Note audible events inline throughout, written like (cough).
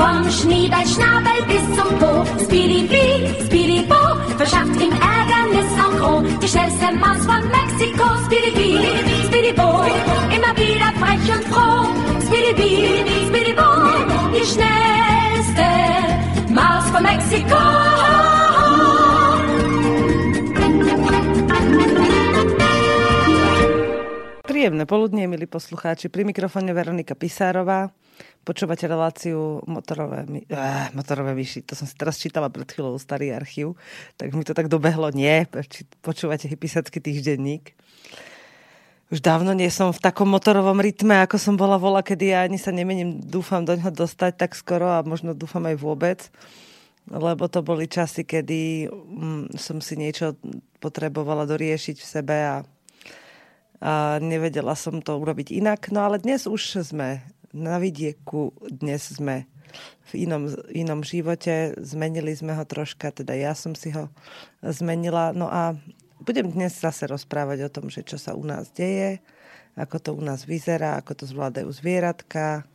Vom Schneeballschnabel bis zum Po, Speedy Bee, Speedy Bo, verschafft ihm Ärgernis en gros. Die schnellste Maus von Mexiko, Speedy Bee, Speedy Bo, immer wieder frech und froh. Speedy Bee, Speedy Bo, die schnellste Maus von Mexiko. Príjemné poludnie, milí poslucháči. Pri mikrofóne Veronika Pisárová. Počúvate reláciu motorové, eh, motorové myši. To som si teraz čítala pred chvíľou starý archív, tak mi to tak dobehlo. Nie, počúvate hypisacký týždenník. Už dávno nie som v takom motorovom rytme, ako som bola vola, kedy ja ani sa nemením, dúfam do ňoho dostať tak skoro a možno dúfam aj vôbec. Lebo to boli časy, kedy mm, som si niečo potrebovala doriešiť v sebe a a nevedela som to urobiť inak. No ale dnes už sme na vidieku, dnes sme v inom, inom živote, zmenili sme ho troška, teda ja som si ho zmenila. No a budem dnes zase rozprávať o tom, že čo sa u nás deje, ako to u nás vyzerá, ako to zvládajú zvieratka.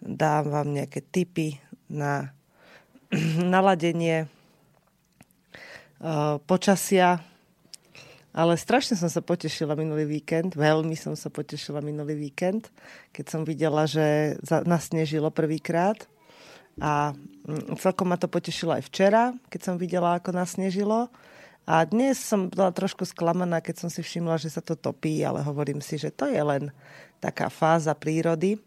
Dám vám nejaké tipy na (clears throat) naladenie uh, počasia, ale strašne som sa potešila minulý víkend, veľmi som sa potešila minulý víkend, keď som videla, že nasnežilo prvýkrát. A mm, celkom ma to potešilo aj včera, keď som videla, ako nasnežilo. A dnes som bola trošku sklamaná, keď som si všimla, že sa to topí, ale hovorím si, že to je len taká fáza prírody.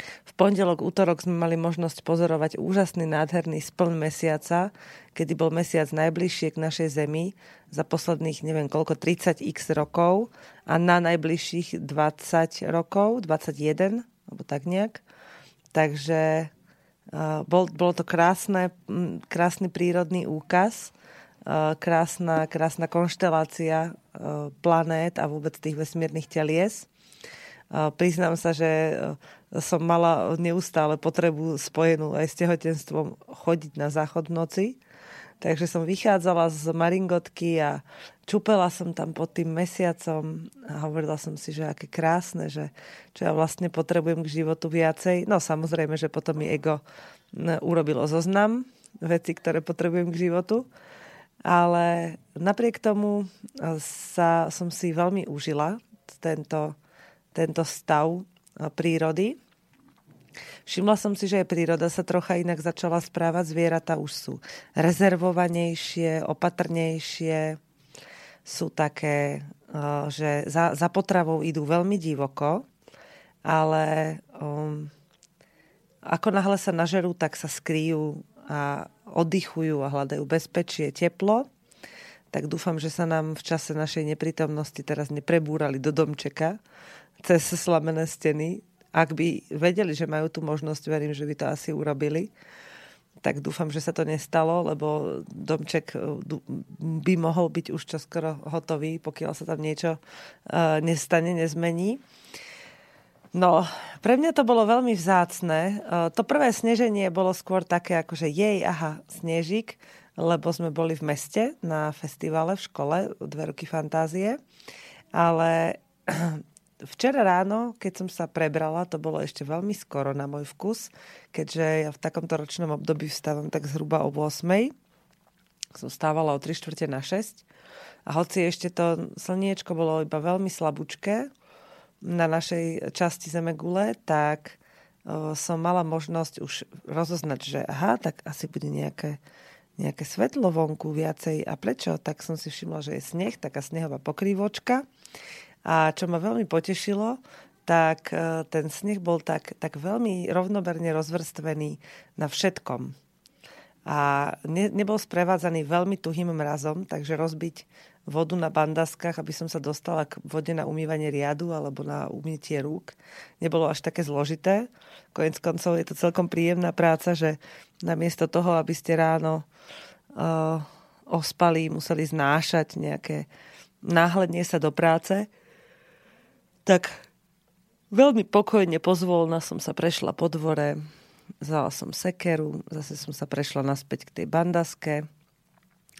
V pondelok, útorok sme mali možnosť pozorovať úžasný, nádherný spln mesiaca, kedy bol mesiac najbližšie k našej Zemi za posledných, neviem koľko, 30x rokov a na najbližších 20 rokov, 21, alebo tak nejak. Takže bol, bolo to krásne, krásny prírodný úkaz, krásna, krásna konštelácia planét a vôbec tých vesmírnych telies. Priznám sa, že som mala neustále potrebu spojenú aj s tehotenstvom chodiť na záchod noci. Takže som vychádzala z Maringotky a čupela som tam pod tým mesiacom a hovorila som si, že aké krásne, že čo ja vlastne potrebujem k životu viacej. No samozrejme, že potom mi ego urobilo zoznam veci, ktoré potrebujem k životu. Ale napriek tomu sa, som si veľmi užila tento tento stav prírody. Všimla som si, že aj príroda sa trocha inak začala správať. Zvieratá už sú rezervovanejšie, opatrnejšie, sú také, že za, za potravou idú veľmi divoko, ale um, ako náhle sa nažerú, tak sa skryjú a oddychujú a hľadajú bezpečie, teplo tak dúfam, že sa nám v čase našej neprítomnosti teraz neprebúrali do domčeka cez slamené steny. Ak by vedeli, že majú tú možnosť, verím, že by to asi urobili. Tak dúfam, že sa to nestalo, lebo domček eh, by mohol byť už čoskoro hotový, pokiaľ sa tam niečo eh, nestane, nezmení. No, pre mňa to bolo veľmi vzácne. Eh, to prvé sneženie bolo skôr také, ako že jej, aha, snežík, lebo sme boli v meste na festivale v škole Dve ruky fantázie. Ale (clears throat) včera ráno, keď som sa prebrala, to bolo ešte veľmi skoro na môj vkus, keďže ja v takomto ročnom období vstávam tak zhruba o 8. Som stávala o 3 čtvrte na 6. A hoci ešte to slniečko bolo iba veľmi slabúčké na našej časti Zemegule, tak som mala možnosť už rozoznať, že aha, tak asi bude nejaké nejaké svetlo vonku viacej. A prečo? Tak som si všimla, že je sneh, taká snehová pokrývočka. A čo ma veľmi potešilo, tak e, ten sneh bol tak, tak veľmi rovnoberne rozvrstvený na všetkom. A ne, nebol sprevádzaný veľmi tuhým mrazom, takže rozbiť vodu na bandaskách, aby som sa dostala k vode na umývanie riadu alebo na umytie rúk, nebolo až také zložité. Konec koncov je to celkom príjemná práca, že namiesto toho, aby ste ráno uh, ospali, museli znášať nejaké náhlednie sa do práce, tak veľmi pokojne, pozvolna som sa prešla po dvore, vzala som sekeru, zase som sa prešla naspäť k tej bandaske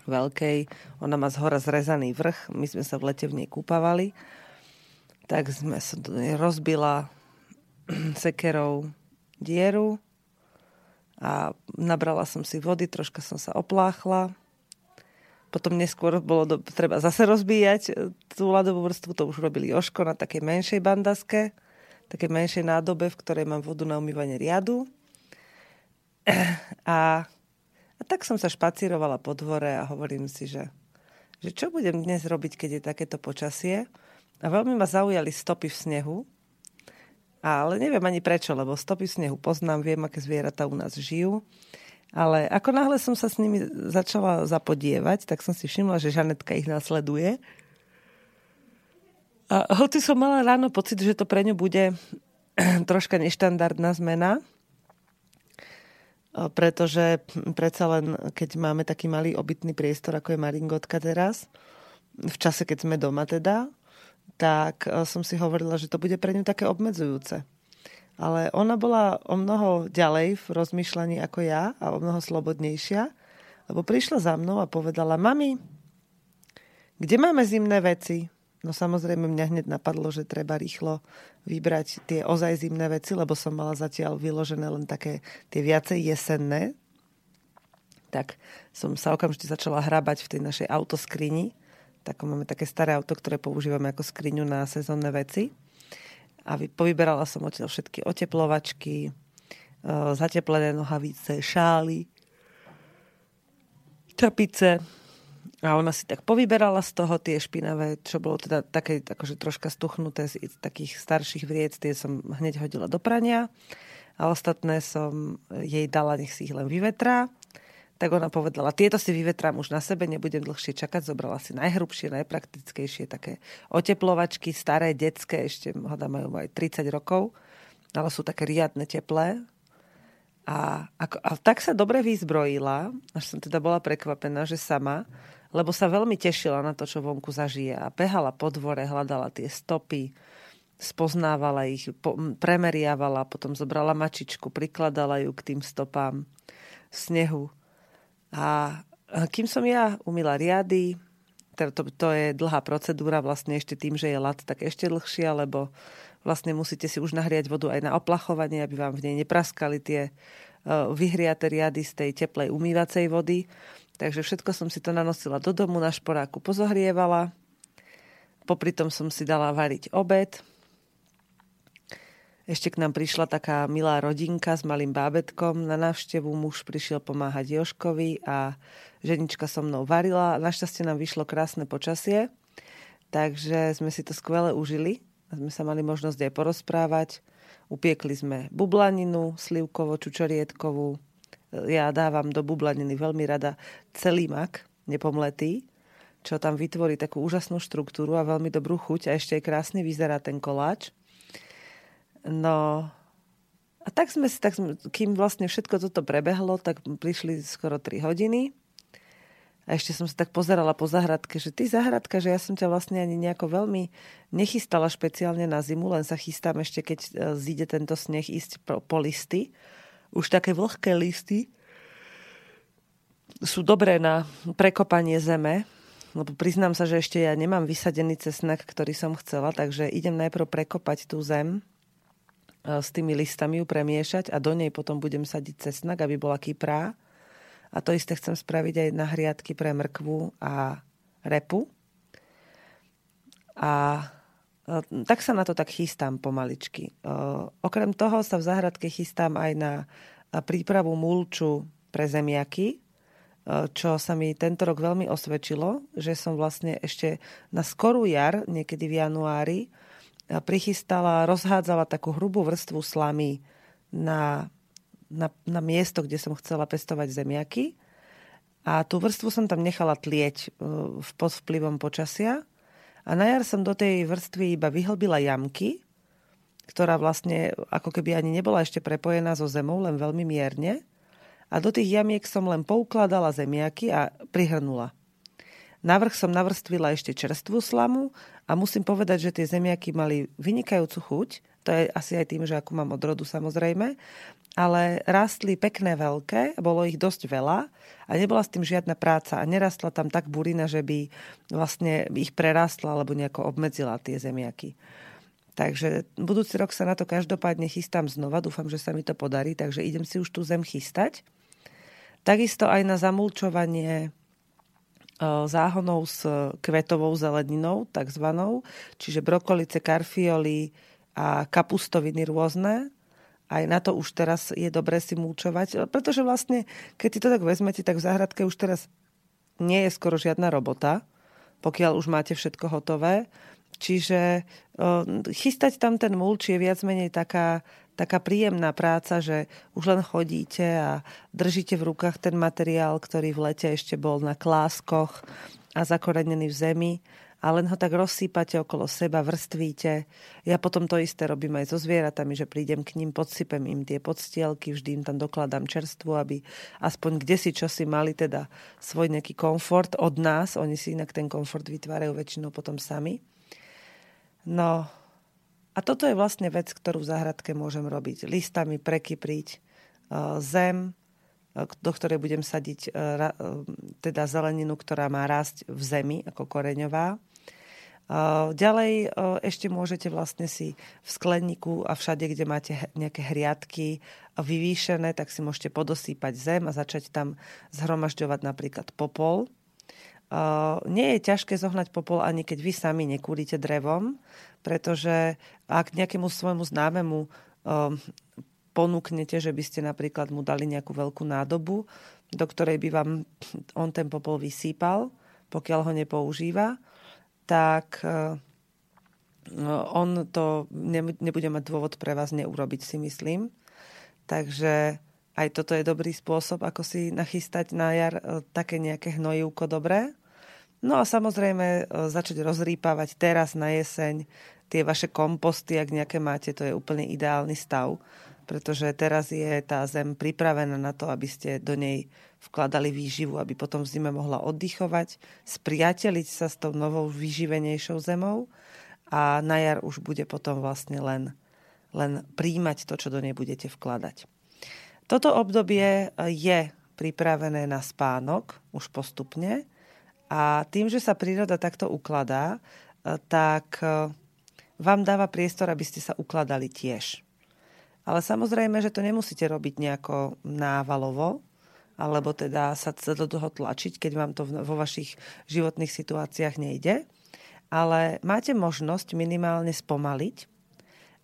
veľkej. Ona má z hora zrezaný vrch, my sme sa v lete v nej kúpavali. Tak sme rozbila (clears throat) sekerou dieru a nabrala som si vody, troška som sa opláchla potom neskôr bolo do, treba zase rozbíjať e, tú ľadovú vrstvu, to už robili Joško na takej menšej bandaske, takej menšej nádobe, v ktorej mám vodu na umývanie riadu. (clears throat) A, a tak som sa špacírovala po dvore a hovorím si, že, že čo budem dnes robiť, keď je takéto počasie. A veľmi ma zaujali stopy v snehu, ale neviem ani prečo, lebo stopy v snehu poznám, viem, aké zvieratá u nás žijú. Ale ako náhle som sa s nimi začala zapodievať, tak som si všimla, že Žanetka ich následuje. A hoci som mala ráno pocit, že to pre ňu bude (clears throat) troška neštandardná zmena, pretože predsa len, keď máme taký malý obytný priestor, ako je Maringotka teraz, v čase, keď sme doma teda, tak som si hovorila, že to bude pre ňu také obmedzujúce. Ale ona bola o mnoho ďalej v rozmýšľaní ako ja a o mnoho slobodnejšia, lebo prišla za mnou a povedala, mami, kde máme zimné veci? No samozrejme mňa hneď napadlo, že treba rýchlo vybrať tie ozaj zimné veci, lebo som mala zatiaľ vyložené len také tie viacej jesenné. Tak som sa okamžite začala hrabať v tej našej autoskrini. Tak máme také staré auto, ktoré používame ako skriňu na sezónne veci a povyberala som odtiaľ všetky oteplovačky, e, zateplené nohavice, šály, čapice. A ona si tak povyberala z toho tie špinavé, čo bolo teda také akože troška stuchnuté z takých starších vriec, tie som hneď hodila do prania. A ostatné som jej dala, nech si ich len vyvetrá. Tak ona povedala, tieto si vyvetrám už na sebe, nebudem dlhšie čakať, zobrala si najhrubšie, najpraktickejšie také oteplovačky, staré, detské, ešte hoda majú aj 30 rokov, ale sú také riadne teplé. A, a, a tak sa dobre vyzbrojila, až som teda bola prekvapená, že sama, lebo sa veľmi tešila na to, čo vonku zažije a behala po dvore, hľadala tie stopy, spoznávala ich, po, premeriavala, potom zobrala mačičku, prikladala ju k tým stopám snehu a kým som ja umila riady, to, to, to je dlhá procedúra vlastne ešte tým, že je lat, tak ešte dlhšia, lebo vlastne musíte si už nahriať vodu aj na oplachovanie, aby vám v nej nepraskali tie uh, vyhriate riady z tej teplej umývacej vody. Takže všetko som si to nanosila do domu, na šporáku pozohrievala. Popri tom som si dala variť obed. Ešte k nám prišla taká milá rodinka s malým bábetkom. Na návštevu muž prišiel pomáhať Joškovi a ženička so mnou varila. Našťastie nám vyšlo krásne počasie, takže sme si to skvele užili. Sme sa mali možnosť aj porozprávať. Upiekli sme bublaninu, slivkovo, čučoriedkovú. Ja dávam do bublaniny veľmi rada celý mak, nepomletý, čo tam vytvorí takú úžasnú štruktúru a veľmi dobrú chuť a ešte aj krásne vyzerá ten koláč. No a tak sme si, tak sme, kým vlastne všetko toto prebehlo, tak prišli skoro 3 hodiny. A ešte som sa tak pozerala po zahradke, že ty zahradka, že ja som ťa vlastne ani nejako veľmi nechystala špeciálne na zimu, len sa chystám ešte, keď e, zíde tento sneh, ísť po, po listy. Už také vlhké listy sú dobré na prekopanie zeme, lebo priznám sa, že ešte ja nemám vysadený cesnak, ktorý som chcela, takže idem najprv prekopať tú zem, E, s tými listami ju premiešať a do nej potom budem sadiť cesnak, aby bola kyprá. A to isté chcem spraviť aj na hriadky pre mrkvu a repu. A tak sa na to tak chystám pomaličky. E, okrem toho sa v záhradke chystám aj na prípravu mulču pre zemiaky, čo sa mi tento rok veľmi osvedčilo, že som vlastne ešte na skorú jar, niekedy v januári, prichystala, rozhádzala takú hrubú vrstvu slamy na, na, na miesto, kde som chcela pestovať zemiaky. A tú vrstvu som tam nechala tlieť pod vplyvom počasia. A na jar som do tej vrstvy iba vyhlbila jamky, ktorá vlastne ako keby ani nebola ešte prepojená so zemou, len veľmi mierne. A do tých jamiek som len poukladala zemiaky a prihrnula. Navrh som navrstvila ešte čerstvú slamu a musím povedať, že tie zemiaky mali vynikajúcu chuť. To je asi aj tým, že ako mám odrodu samozrejme. Ale rástli pekné veľké, bolo ich dosť veľa a nebola s tým žiadna práca a nerastla tam tak burina, že by vlastne ich prerastla alebo nejako obmedzila tie zemiaky. Takže budúci rok sa na to každopádne chystám znova, dúfam, že sa mi to podarí, takže idem si už tú zem chystať. Takisto aj na zamulčovanie e, záhonov s kvetovou zeleninou, takzvanou, čiže brokolice, karfioly a kapustoviny rôzne. Aj na to už teraz je dobré si mulčovať, pretože vlastne, keď si to tak vezmete, tak v záhradke už teraz nie je skoro žiadna robota, pokiaľ už máte všetko hotové. Čiže chystať tam ten mulč je viac menej taká, taká príjemná práca, že už len chodíte a držíte v rukách ten materiál, ktorý v lete ešte bol na kláskoch a zakorenený v zemi a len ho tak rozsýpate okolo seba, vrstvíte. Ja potom to isté robím aj so zvieratami, že prídem k ním, podsypem im tie podstielky, vždy im tam dokladám čerstvu, aby aspoň kde si čo si mali teda svoj nejaký komfort od nás. Oni si inak ten komfort vytvárajú väčšinou potom sami. No a toto je vlastne vec, ktorú v záhradke môžem robiť. Listami prekypriť e, zem, e, do ktorej budem sadiť e, teda zeleninu, ktorá má rásť v zemi ako koreňová. Ďalej ešte môžete vlastne si v skleníku a všade, kde máte nejaké hriadky vyvýšené, tak si môžete podosýpať zem a začať tam zhromažďovať napríklad popol nie je ťažké zohnať popol ani keď vy sami nekúrite drevom, pretože ak nejakému svojmu známemu uh, ponúknete, že by ste napríklad mu dali nejakú veľkú nádobu, do ktorej by vám on ten popol vysýpal, pokiaľ ho nepoužíva, tak uh, on to nebude mať dôvod pre vás neurobiť, si myslím. Takže aj toto je dobrý spôsob, ako si nachystať na jar také nejaké hnojivko dobré. No a samozrejme e, začať rozrýpavať teraz na jeseň tie vaše komposty, ak nejaké máte, to je úplne ideálny stav, pretože teraz je tá zem pripravená na to, aby ste do nej vkladali výživu, aby potom v zime mohla oddychovať, spriateliť sa s tou novou vyživenejšou zemou a na jar už bude potom vlastne len, len príjmať to, čo do nej budete vkladať. Toto obdobie je pripravené na spánok už postupne, a tým, že sa príroda takto ukladá, e, tak e, vám dáva priestor, aby ste sa ukladali tiež. Ale samozrejme, že to nemusíte robiť nejako návalovo, alebo teda sa do toho tlačiť, keď vám to vo vašich životných situáciách nejde. Ale máte možnosť minimálne spomaliť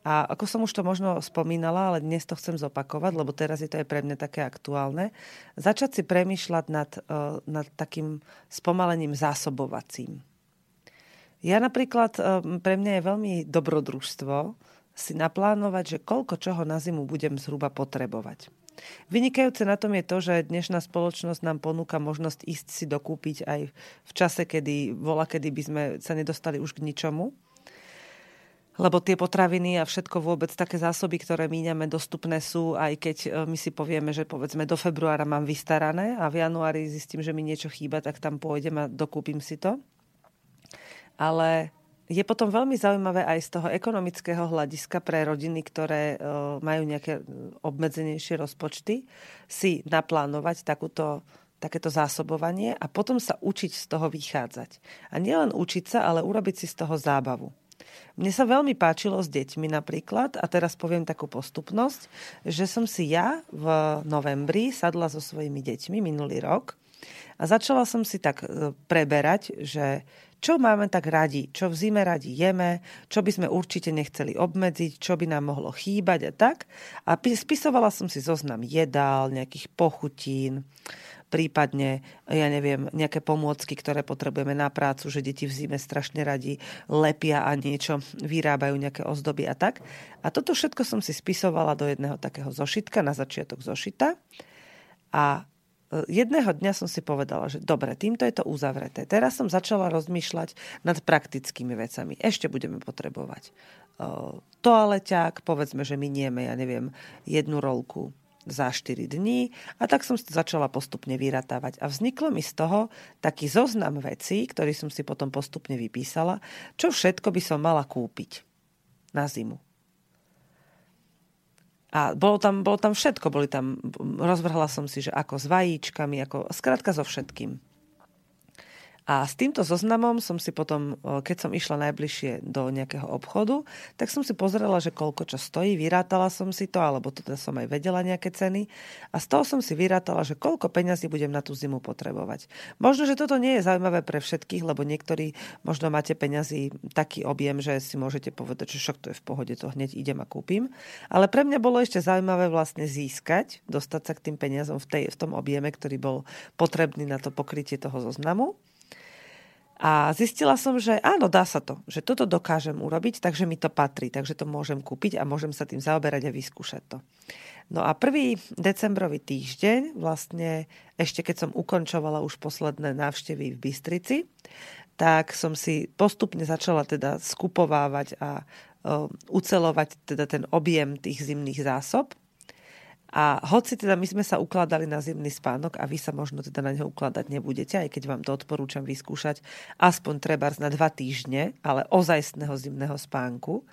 a ako som už to možno spomínala, ale dnes to chcem zopakovať, lebo teraz je to aj pre mňa také aktuálne, začať si premýšľať nad, uh, nad takým spomalením zásobovacím. Ja napríklad, uh, pre mňa je veľmi dobrodružstvo si naplánovať, že koľko čoho na zimu budem zhruba potrebovať. Vynikajúce na tom je to, že dnešná spoločnosť nám ponúka možnosť ísť si dokúpiť aj v čase, kedy vola, kedy by sme sa nedostali už k ničomu lebo tie potraviny a všetko vôbec také zásoby, ktoré míňame, dostupné sú, aj keď e, my si povieme, že povedzme do februára mám vystarané a v januári zistím, že mi niečo chýba, tak tam pôjdem a dokúpim si to. Ale je potom veľmi zaujímavé aj z toho ekonomického hľadiska pre rodiny, ktoré e, majú nejaké obmedzenejšie rozpočty, si naplánovať takúto takéto zásobovanie a potom sa učiť z toho vychádzať. A nielen učiť sa, ale urobiť si z toho zábavu. Mne sa veľmi páčilo s deťmi napríklad, a teraz poviem takú postupnosť, že som si ja v novembri sadla so svojimi deťmi minulý rok a začala som si tak e, preberať, že čo máme tak radi, čo v zime radi jeme, čo by sme určite nechceli obmedziť, čo by nám mohlo chýbať a tak. A spisovala som si zoznam jedál, nejakých pochutín, prípadne, ja neviem, nejaké pomôcky, ktoré potrebujeme na prácu, že deti v zime strašne radi lepia a niečo vyrábajú, nejaké ozdoby a tak. A toto všetko som si spisovala do jedného takého zošitka, na začiatok zošita. A e, jedného dňa som si povedala, že dobre, týmto je to uzavreté. Teraz som začala rozmýšľať nad praktickými vecami. Ešte budeme potrebovať uh, toaleťák, povedzme, že minieme, ja neviem, jednu rolku za 4 dní a tak som začala postupne vyratávať. A vzniklo mi z toho taký zoznam vecí, ktorý som si potom postupne vypísala, čo všetko by som mala kúpiť na zimu. A bolo tam, bolo tam všetko, boli tam, rozvrhla som si, že ako s vajíčkami, ako, skrátka so všetkým. A s týmto zoznamom som si potom, keď som išla najbližšie do nejakého obchodu, tak som si pozrela, že koľko čo stojí, vyrátala som si to, alebo teda som aj vedela nejaké ceny a z toho som si vyrátala, že koľko peňazí budem na tú zimu potrebovať. Možno, že toto nie je zaujímavé pre všetkých, lebo niektorí možno máte peňazí taký objem, že si môžete povedať, že však to je v pohode, to hneď idem a kúpim. Ale pre mňa bolo ešte zaujímavé vlastne získať, dostať sa k tým peniazom v, tej, v tom objeme, ktorý bol potrebný na to pokrytie toho zoznamu. A zistila som, že áno, dá sa to, že toto dokážem urobiť, takže mi to patrí, takže to môžem kúpiť a môžem sa tým zaoberať a vyskúšať to. No a prvý decembrový týždeň, vlastne ešte keď som ukončovala už posledné návštevy v Bystrici, tak som si postupne začala teda skupovávať a uh, ucelovať teda ten objem tých zimných zásob a hoci teda my sme sa ukladali na zimný spánok a vy sa možno teda na neho ukladať nebudete, aj keď vám to odporúčam vyskúšať aspoň treba na dva týždne, ale ozajstného zimného spánku,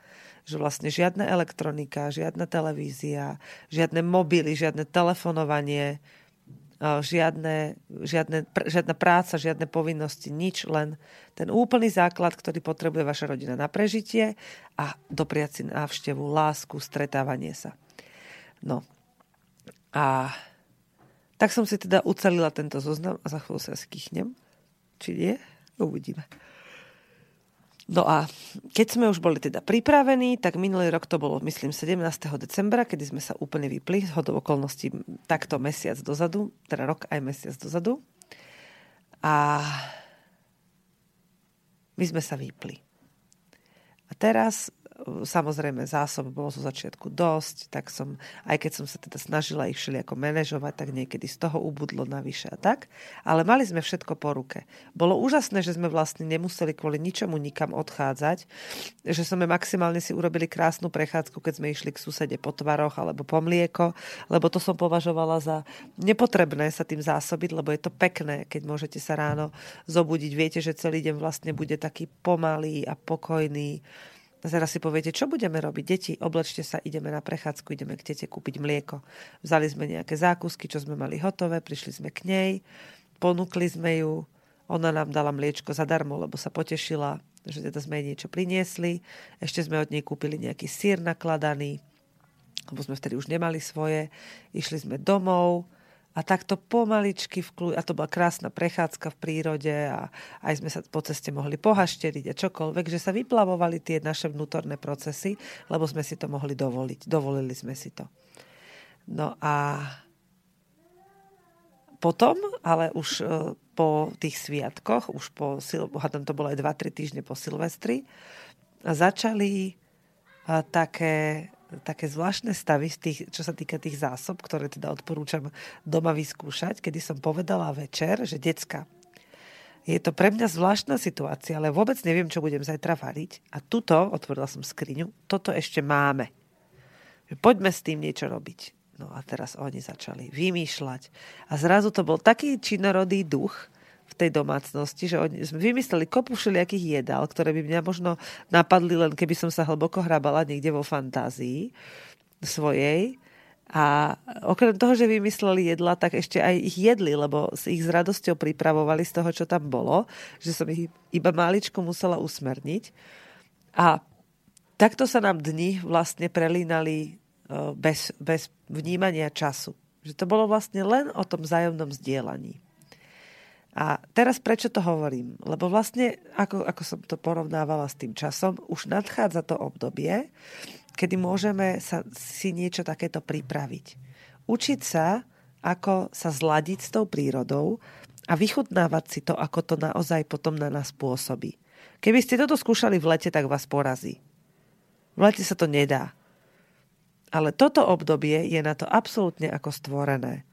že vlastne žiadna elektronika, žiadna televízia, žiadne mobily, žiadne telefonovanie, žiadne, žiadne, žiadna práca, žiadne povinnosti, nič, len ten úplný základ, ktorý potrebuje vaša rodina na prežitie a dopriať si návštevu, lásku, stretávanie sa. No, a tak som si teda ucelila tento zoznam a za chvíľu sa skichnem. Či nie? Uvidíme. No a keď sme už boli teda pripravení, tak minulý rok to bolo, myslím, 17. decembra, kedy sme sa úplne vypli z hodov okolností takto mesiac dozadu, teda rok aj mesiac dozadu. A my sme sa vypli. A teraz Samozrejme, zásob bolo zo začiatku dosť, tak som, aj keď som sa teda snažila ich všelijako manažovať, tak niekedy z toho ubudlo navyše a tak. Ale mali sme všetko po ruke. Bolo úžasné, že sme vlastne nemuseli kvôli ničomu nikam odchádzať, že sme maximálne si urobili krásnu prechádzku, keď sme išli k susede po tvaroch alebo po mlieko, lebo to som považovala za nepotrebné sa tým zásobiť, lebo je to pekné, keď môžete sa ráno zobudiť. Viete, že celý deň vlastne bude taký pomalý a pokojný teraz si poviete, čo budeme robiť? Deti, oblečte sa, ideme na prechádzku, ideme k tete kúpiť mlieko. Vzali sme nejaké zákusky, čo sme mali hotové, prišli sme k nej, ponúkli sme ju, ona nám dala mliečko zadarmo, lebo sa potešila, že teda sme jej niečo priniesli. Ešte sme od nej kúpili nejaký sír nakladaný, lebo sme vtedy už nemali svoje. Išli sme domov, a takto pomaličky v kľu... a to bola krásna prechádzka v prírode a aj sme sa po ceste mohli pohašteriť a čokoľvek, že sa vyplavovali tie naše vnútorné procesy, lebo sme si to mohli dovoliť. Dovolili sme si to. No a potom, ale už e, po tých sviatkoch, už po, hádam to bolo aj 2-3 týždne po Silvestri, začali e, také také zvláštne stavy, z tých, čo sa týka tých zásob, ktoré teda odporúčam doma vyskúšať, kedy som povedala večer, že decka, je to pre mňa zvláštna situácia, ale vôbec neviem, čo budem zajtra variť. A tuto, otvorila som skriňu, toto ešte máme. Poďme s tým niečo robiť. No a teraz oni začali vymýšľať. A zrazu to bol taký činorodý duch, v tej domácnosti, že oni vymysleli kopu všelijakých jedál, ktoré by mňa možno napadli len keby som sa hlboko hrabala niekde vo fantázii svojej. A okrem toho, že vymysleli jedla, tak ešte aj ich jedli, lebo ich s radosťou pripravovali z toho, čo tam bolo, že som ich iba máličko musela usmerniť. A takto sa nám dni vlastne prelínali e, bez, bez vnímania času. Že to bolo vlastne len o tom vzájomnom zdieľaní. A teraz prečo to hovorím? Lebo vlastne, ako, ako som to porovnávala s tým časom, už nadchádza to obdobie, kedy môžeme sa, si niečo takéto pripraviť. Učiť sa, ako sa zladiť s tou prírodou a vychutnávať si to, ako to naozaj potom na nás pôsobí. Keby ste toto skúšali v lete, tak vás porazí. V lete sa to nedá. Ale toto obdobie je na to absolútne ako stvorené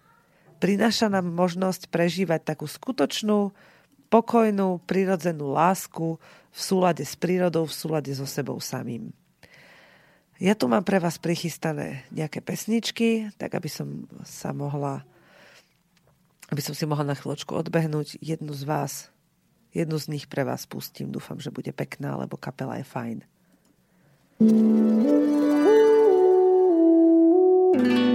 prináša nám možnosť prežívať takú skutočnú, pokojnú, prirodzenú lásku v súlade s prírodou, v súlade so sebou samým. Ja tu mám pre vás prichystané nejaké pesničky, tak aby som sa mohla aby som si mohla na chvíľočku odbehnúť jednu z vás. Jednu z nich pre vás pustím. Dúfam, že bude pekná, lebo kapela je fajn. thank you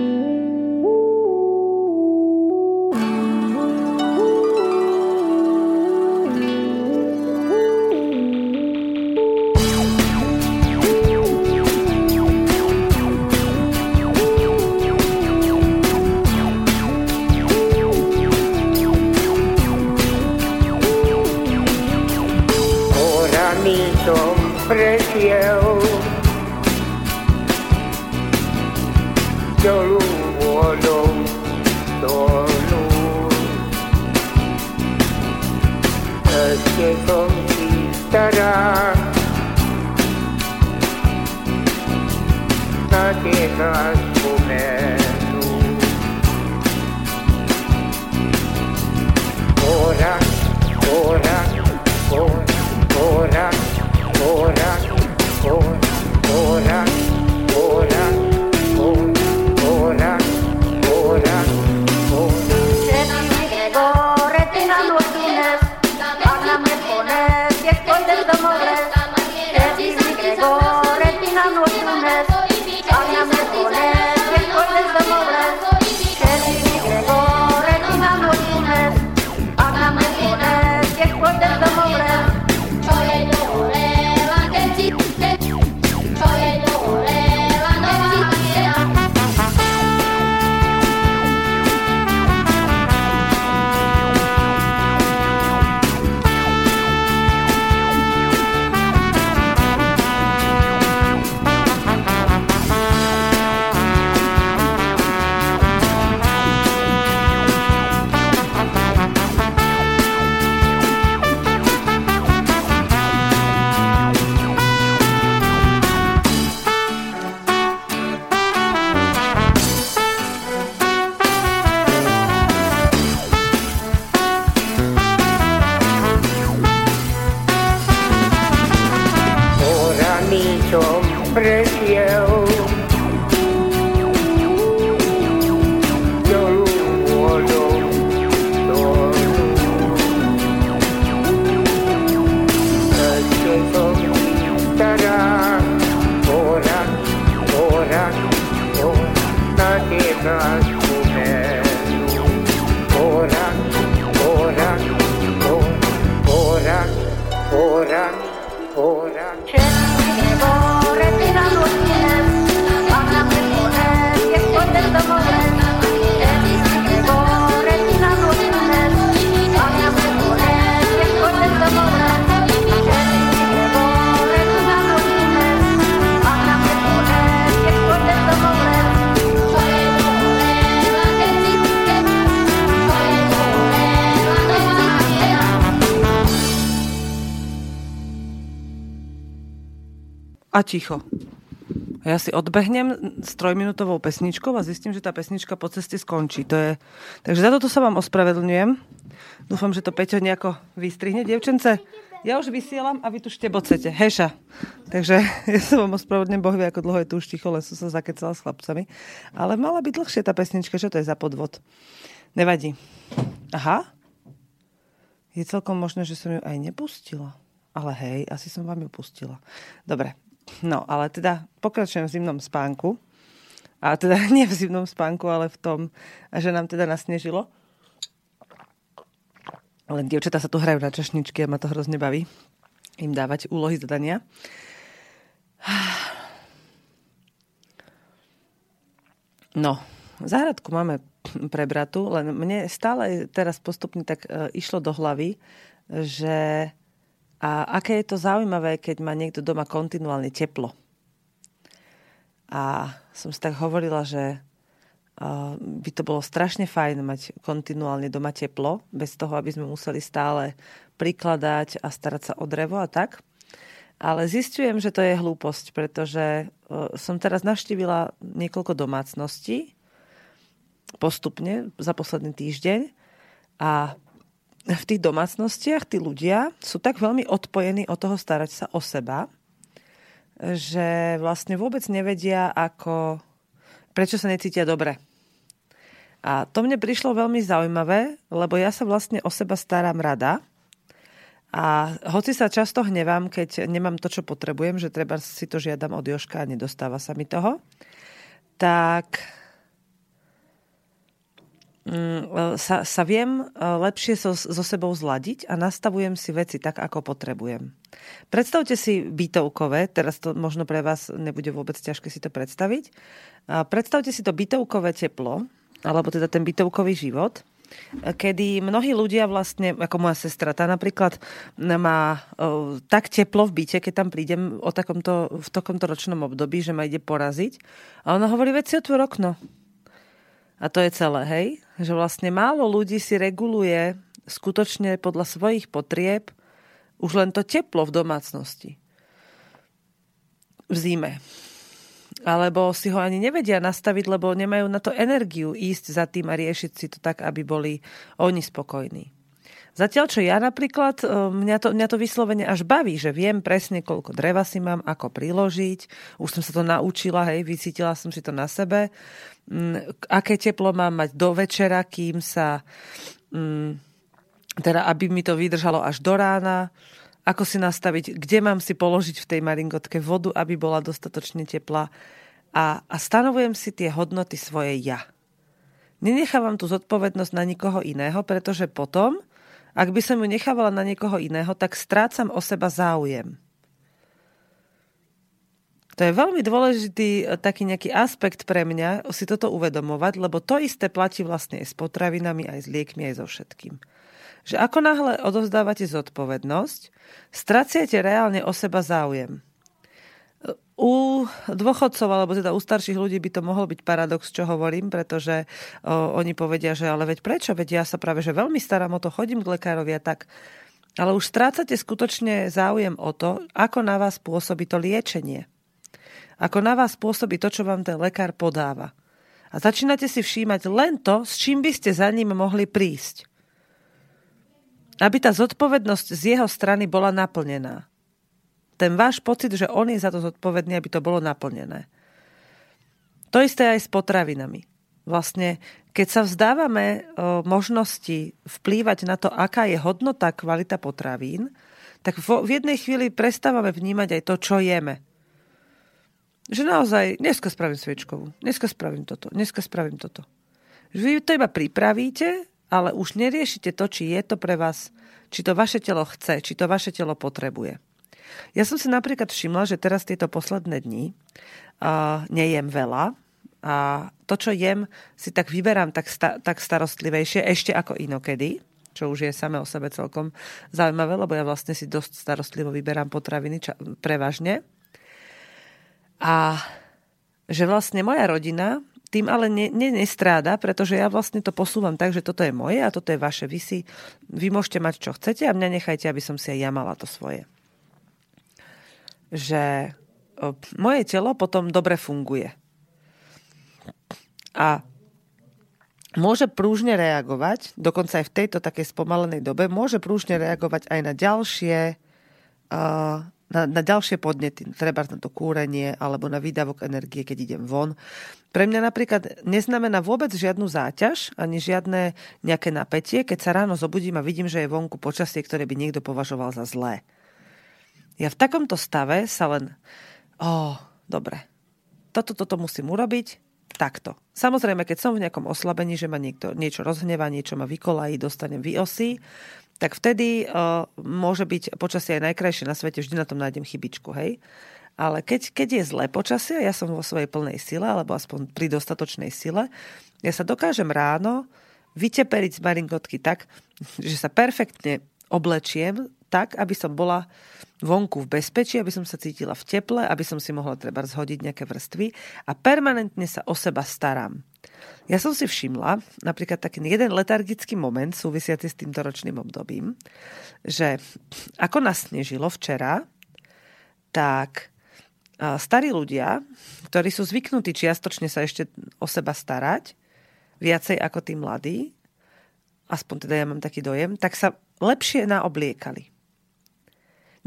a ticho. Ja si odbehnem s trojminútovou pesničkou a zistím, že tá pesnička po ceste skončí. To je... Takže za toto sa vám ospravedlňujem. Dúfam, že to Peťo nejako vystrihne. Dievčence, ja už vysielam a vy tu štebocete. Heša. Takže (laughs) ja sa vám ospravedlňujem, Boh vie, ako dlho je tu už ticho, len som sa zakecala s chlapcami. Ale mala byť dlhšie tá pesnička. Čo to je za podvod? Nevadí. Aha. Je celkom možné, že som ju aj nepustila. Ale hej, asi som vám ju pustila. Dobre, No, ale teda pokračujem v zimnom spánku. A teda (laughs) nie v zimnom spánku, ale v tom, že nám teda nasnežilo. Len dievčatá sa tu hrajú na čašničky a ma to hrozne baví im dávať úlohy zadania. (sighs) No, záhradku máme (laughs) prebratu, len mne stále teraz postupne tak e, išlo do hlavy, že a aké je to zaujímavé, keď má niekto doma kontinuálne teplo. A som si tak hovorila, že by to bolo strašne fajn mať kontinuálne doma teplo, bez toho, aby sme museli stále prikladať a starať sa o drevo a tak. Ale zistujem, že to je hlúposť, pretože som teraz navštívila niekoľko domácností postupne za posledný týždeň a v tých domácnostiach tí ľudia sú tak veľmi odpojení od toho starať sa o seba, že vlastne vôbec nevedia, ako, prečo sa necítia dobre. A to mne prišlo veľmi zaujímavé, lebo ja sa vlastne o seba starám rada. A hoci sa často hnevám, keď nemám to, čo potrebujem, že treba si to žiadam od Joška a nedostáva sa mi toho, tak sa, sa viem lepšie so, so sebou zladiť a nastavujem si veci tak, ako potrebujem. Predstavte si bytovkové, teraz to možno pre vás nebude vôbec ťažké si to predstaviť. Predstavte si to bytovkové teplo, alebo teda ten bytovkový život, kedy mnohí ľudia vlastne, ako moja sestra, tá napríklad má tak teplo v byte, keď tam prídem o takomto, v takomto ročnom období, že ma ide poraziť. A ona hovorí, veď si otvor okno. A to je celé, hej? Že vlastne málo ľudí si reguluje skutočne podľa svojich potrieb už len to teplo v domácnosti. V zime alebo si ho ani nevedia nastaviť, lebo nemajú na to energiu ísť za tým a riešiť si to tak, aby boli oni spokojní. Zatiaľ, čo ja napríklad, e, mňa to, mňa to vyslovene až baví, že viem presne, koľko dreva si mám, ako priložiť. Už som sa to naučila, hej, vycítila som si to na sebe. Mm, aké teplo mám mať do večera, kým sa... Mm, teda, aby mi to vydržalo až do rána ako si nastaviť, kde mám si položiť v tej maringotke vodu, aby bola dostatočne teplá. A, a stanovujem si tie hodnoty svoje ja. Nenechávam tú zodpovednosť na nikoho iného, pretože potom, ak by som ju nechávala na niekoho iného, tak strácam o seba záujem. To je veľmi dôležitý e, taký nejaký aspekt pre mňa si toto uvedomovať, lebo to isté platí vlastne aj s potravinami, aj s liekmi, aj so všetkým že ako náhle odovzdávate zodpovednosť, straciate reálne o seba záujem. U dôchodcov, alebo teda u starších ľudí by to mohol byť paradox, čo hovorím, pretože o, oni povedia, že ale veď prečo, veď ja sa práve že veľmi starám o to, chodím k lekárovi a tak. Ale už strácate skutočne záujem o to, ako na vás pôsobí to liečenie. Ako na vás pôsobí to, čo vám ten lekár podáva. A začínate si všímať len to, s čím by ste za ním mohli prísť aby tá zodpovednosť z jeho strany bola naplnená. Ten váš pocit, že on je za to zodpovedný, aby to bolo naplnené. To isté aj s potravinami. Vlastne, keď sa vzdávame o, možnosti vplývať na to, aká je hodnota, kvalita potravín, tak v jednej chvíli prestávame vnímať aj to, čo jeme. Že naozaj, dneska spravím sviečkovú, dneska spravím toto, dneska spravím toto. Vy to iba pripravíte ale už neriešite to, či je to pre vás, či to vaše telo chce, či to vaše telo potrebuje. Ja som si napríklad všimla, že teraz tieto posledné dni uh, nejem veľa a to, čo jem, si tak vyberám tak, sta- tak starostlivejšie ešte ako inokedy, čo už je samé o sebe celkom zaujímavé, lebo ja vlastne si dosť starostlivo vyberám potraviny ča- prevažne. A že vlastne moja rodina tým ale ne, ne, nestráda, pretože ja vlastne to posúvam tak, že toto je moje a toto je vaše. Vy, si, vy môžete mať, čo chcete a mňa nechajte, aby som si aj ja mala to svoje. Že moje telo potom dobre funguje. A môže prúžne reagovať, dokonca aj v tejto takej spomalenej dobe, môže prúžne reagovať aj na ďalšie na, na ďalšie podnety, treba na to kúrenie alebo na výdavok energie, keď idem von. Pre mňa napríklad neznamená vôbec žiadnu záťaž ani žiadne nejaké napätie, keď sa ráno zobudím a vidím, že je vonku počasie, ktoré by niekto považoval za zlé. Ja v takomto stave sa len, ó, oh, dobre, toto, toto musím urobiť, takto. Samozrejme, keď som v nejakom oslabení, že ma niekto niečo rozhneva, niečo ma vykolají, dostanem vyosy, tak vtedy uh, môže byť počasie aj najkrajšie na svete, vždy na tom nájdem chybičku, hej. Ale keď, keď je zlé počasie, ja som vo svojej plnej sile, alebo aspoň pri dostatočnej sile, ja sa dokážem ráno vyteperiť z maringotky tak, že sa perfektne oblečiem tak, aby som bola vonku v bezpečí, aby som sa cítila v teple, aby som si mohla treba zhodiť nejaké vrstvy a permanentne sa o seba starám. Ja som si všimla napríklad taký jeden letargický moment súvisiaci s týmto ročným obdobím, že ako nasnežilo včera, tak starí ľudia, ktorí sú zvyknutí čiastočne sa ešte o seba starať, viacej ako tí mladí, aspoň teda ja mám taký dojem, tak sa lepšie naobliekali.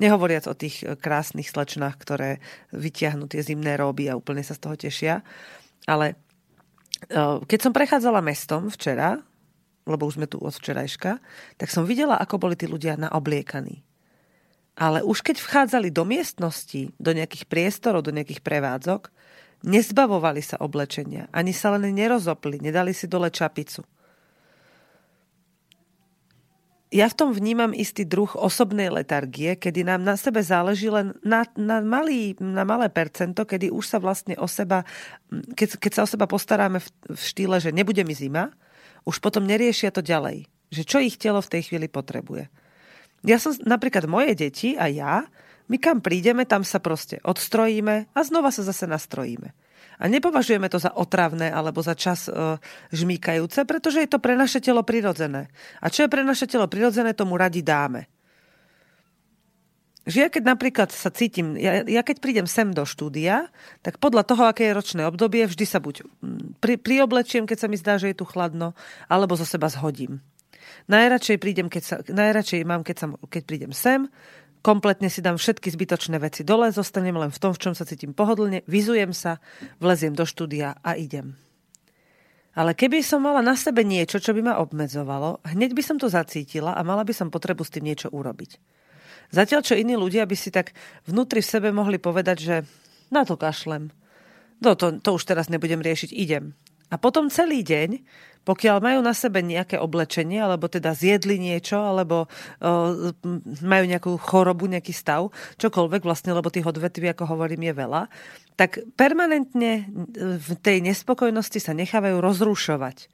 Nehovoriac o tých e, krásnych slečnách, ktoré vytiahnú tie zimné roby a úplne sa z toho tešia. Ale e, keď som prechádzala mestom včera, lebo už sme tu od včerajška, tak som videla, ako boli tí ľudia naobliekaní. Ale už keď vchádzali do miestnosti, do nejakých priestorov, do nejakých prevádzok, nezbavovali sa oblečenia, ani sa len nerozopli, nedali si dole čapicu ja v tom vnímam istý druh osobnej letargie, kedy nám na sebe záleží len na, na, malý, na malé percento, kedy už sa vlastne o seba, keď, keď sa o seba postaráme v, v štýle, že nebude mi zima, už potom neriešia to ďalej. Že čo ich telo v tej chvíli potrebuje. Ja som napríklad moje deti a ja, my kam prídeme, tam sa proste odstrojíme a znova sa zase nastrojíme. A nepovažujeme to za otravné alebo za čas e, žmýkajúce, pretože je to pre naše telo prirodzené. A čo je pre naše telo prirodzené, tomu radi dáme. Že ja keď napríklad sa cítim, ja, ja keď prídem sem do štúdia, tak podľa toho, aké je ročné obdobie, vždy sa buď pri, prioblečiem, keď sa mi zdá, že je tu chladno, alebo zo seba zhodím. Najradšej, prídem, keď sa, najradšej mám, keď, sa, keď prídem sem, kompletne si dám všetky zbytočné veci dole, zostanem len v tom, v čom sa cítim pohodlne, vyzujem sa, vleziem do štúdia a idem. Ale keby som mala na sebe niečo, čo by ma obmedzovalo, hneď by som to zacítila a mala by som potrebu s tým niečo urobiť. Zatiaľ, čo iní ľudia by si tak vnútri v sebe mohli povedať, že na to kašlem. No to, to už teraz nebudem riešiť, idem. A potom celý deň pokiaľ majú na sebe nejaké oblečenie, alebo teda zjedli niečo, alebo uh, majú nejakú chorobu, nejaký stav, čokoľvek vlastne, lebo tých odvetví, ako hovorím, je veľa, tak permanentne v tej nespokojnosti sa nechávajú rozrušovať.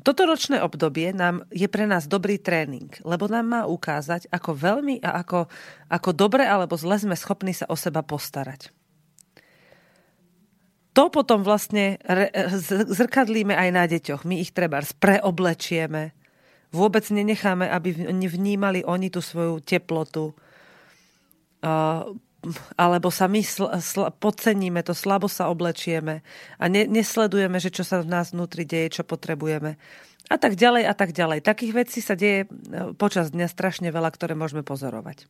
Toto ročné obdobie nám je pre nás dobrý tréning, lebo nám má ukázať, ako veľmi a ako, ako dobre alebo zle sme schopní sa o seba postarať to potom vlastne zrkadlíme aj na deťoch. My ich treba preoblečieme. Vôbec nenecháme, aby vnímali oni tú svoju teplotu. Alebo sa my sl- sl- podceníme to, slabo sa oblečieme a ne- nesledujeme, že čo sa v nás vnútri deje, čo potrebujeme. A tak ďalej, a tak ďalej. Takých vecí sa deje e, počas dňa strašne veľa, ktoré môžeme pozorovať.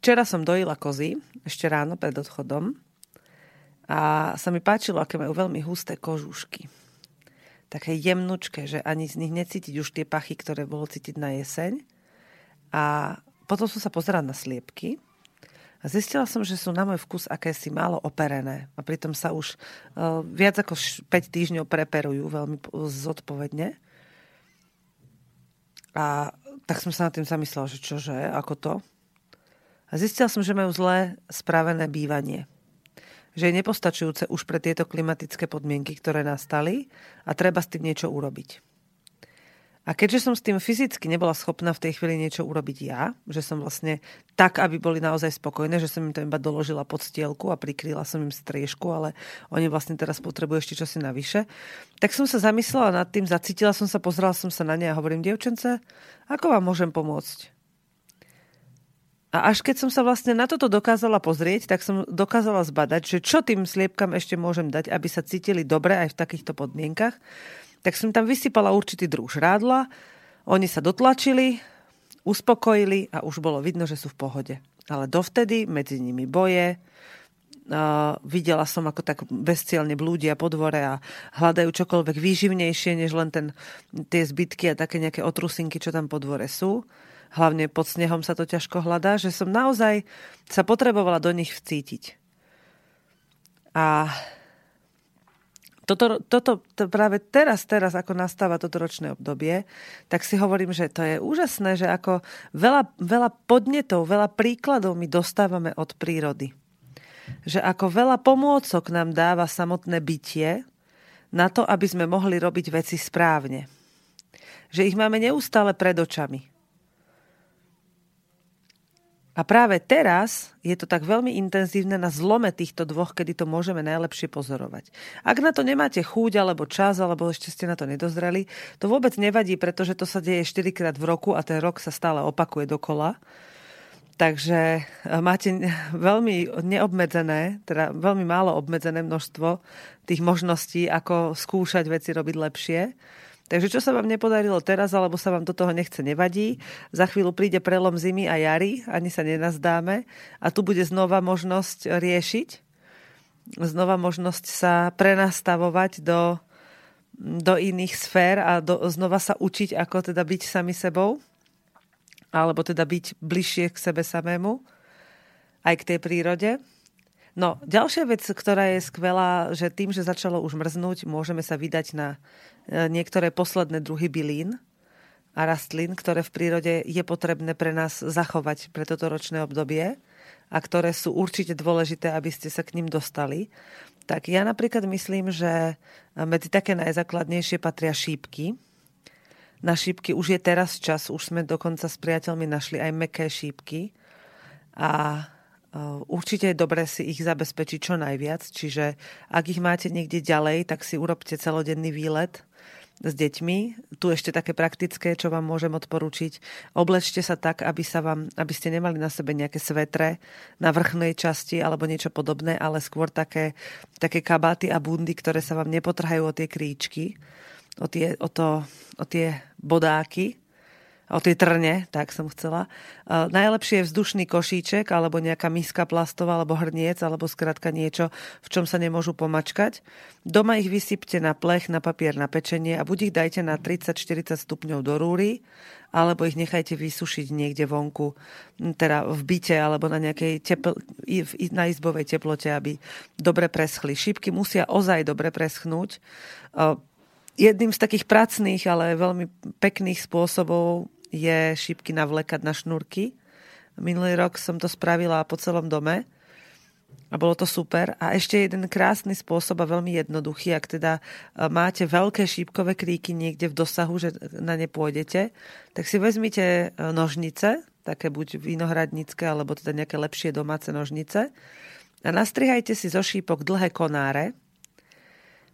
Včera som dojila kozy, ešte ráno pred odchodom a sa mi páčilo, aké majú veľmi husté kožušky. Také jemnučké, že ani z nich necítiť už tie pachy, ktoré bolo cítiť na jeseň. A potom som sa pozerala na sliepky a zistila som, že sú na môj vkus akési málo operené. A pritom sa už uh, viac ako 5 týždňov preperujú veľmi zodpovedne. A tak som sa nad tým zamyslela, že čože, ako to. A zistil som, že majú zlé spravené bývanie. Že je nepostačujúce už pre tieto klimatické podmienky, ktoré nastali a treba s tým niečo urobiť. A keďže som s tým fyzicky nebola schopná v tej chvíli niečo urobiť ja, že som vlastne tak, aby boli naozaj spokojné, že som im to iba doložila pod stielku a prikryla som im striežku, ale oni vlastne teraz potrebujú ešte čosi navyše, tak som sa zamyslela nad tým, zacítila som sa, pozrela som sa na ne a hovorím, dievčence, ako vám môžem pomôcť? A až keď som sa vlastne na toto dokázala pozrieť, tak som dokázala zbadať, že čo tým sliepkam ešte môžem dať, aby sa cítili dobre aj v takýchto podmienkach. Tak som tam vysypala určitý druh žrádla, oni sa dotlačili, uspokojili a už bolo vidno, že sú v pohode. Ale dovtedy medzi nimi boje, Uh, videla som, ako tak bezcielne blúdia po dvore a hľadajú čokoľvek výživnejšie, než len ten, tie zbytky a také nejaké otrusinky, čo tam po dvore sú hlavne pod snehom sa to ťažko hľadá, že som naozaj sa potrebovala do nich vcítiť. A toto, toto to práve teraz, teraz, ako nastáva toto ročné obdobie, tak si hovorím, že to je úžasné, že ako veľa, veľa podnetov, veľa príkladov my dostávame od prírody. Že ako veľa pomôcok nám dáva samotné bytie na to, aby sme mohli robiť veci správne. Že ich máme neustále pred očami. A práve teraz je to tak veľmi intenzívne na zlome týchto dvoch, kedy to môžeme najlepšie pozorovať. Ak na to nemáte chúť alebo čas, alebo ešte ste na to nedozreli, to vôbec nevadí, pretože to sa deje 4 krát v roku a ten rok sa stále opakuje dokola. Takže e, máte (laughs) veľmi neobmedzené, teda veľmi málo obmedzené množstvo tých možností, ako skúšať veci robiť lepšie. Takže čo sa vám nepodarilo teraz, alebo sa vám do toho nechce, nevadí. Za chvíľu príde prelom zimy a jary, ani sa nenazdáme. A tu bude znova možnosť riešiť, znova možnosť sa prenastavovať do, do iných sfér a do, znova sa učiť, ako teda byť sami sebou, alebo teda byť bližšie k sebe samému, aj k tej prírode. No, ďalšia vec, ktorá je skvelá, že tým, že začalo už mrznúť, môžeme sa vydať na E, niektoré posledné druhy bylín a rastlín, ktoré v prírode je potrebné pre nás zachovať pre toto ročné obdobie a ktoré sú určite dôležité, aby ste sa k ním dostali. Tak ja napríklad myslím, že medzi také najzákladnejšie patria šípky. Na šípky už je teraz čas, už sme dokonca s priateľmi našli aj meké šípky a určite je dobré si ich zabezpečiť čo najviac, čiže ak ich máte niekde ďalej, tak si urobte celodenný výlet s deťmi. Tu ešte také praktické, čo vám môžem odporúčiť. Oblečte sa tak, aby, sa vám, aby ste nemali na sebe nejaké svetre na vrchnej časti alebo niečo podobné, ale skôr také, také kabáty a bundy, ktoré sa vám nepotrhajú o tie kríčky, o tie, o to, o tie bodáky o tej trne, tak som chcela. Uh, najlepšie je vzdušný košíček, alebo nejaká miska plastová, alebo hrniec, alebo skrátka niečo, v čom sa nemôžu pomačkať. Doma ich vysypte na plech, na papier, na pečenie a buď ich dajte na 30-40 stupňov do rúry, alebo ich nechajte vysušiť niekde vonku, teda v byte alebo na nejakej tepl- na izbovej teplote, aby dobre preschli. Šípky musia ozaj dobre preschnúť. Jedným z takých pracných, ale veľmi pekných spôsobov je šípky navlekať na šnúrky. Minulý rok som to spravila po celom dome a bolo to super. A ešte jeden krásny spôsob a veľmi jednoduchý, ak teda e, máte veľké šípkové kríky niekde v dosahu, že na ne pôjdete, tak si vezmite e, nožnice, také buď vinohradnícke, alebo teda nejaké lepšie domáce nožnice a nastrihajte si zo šípok dlhé konáre,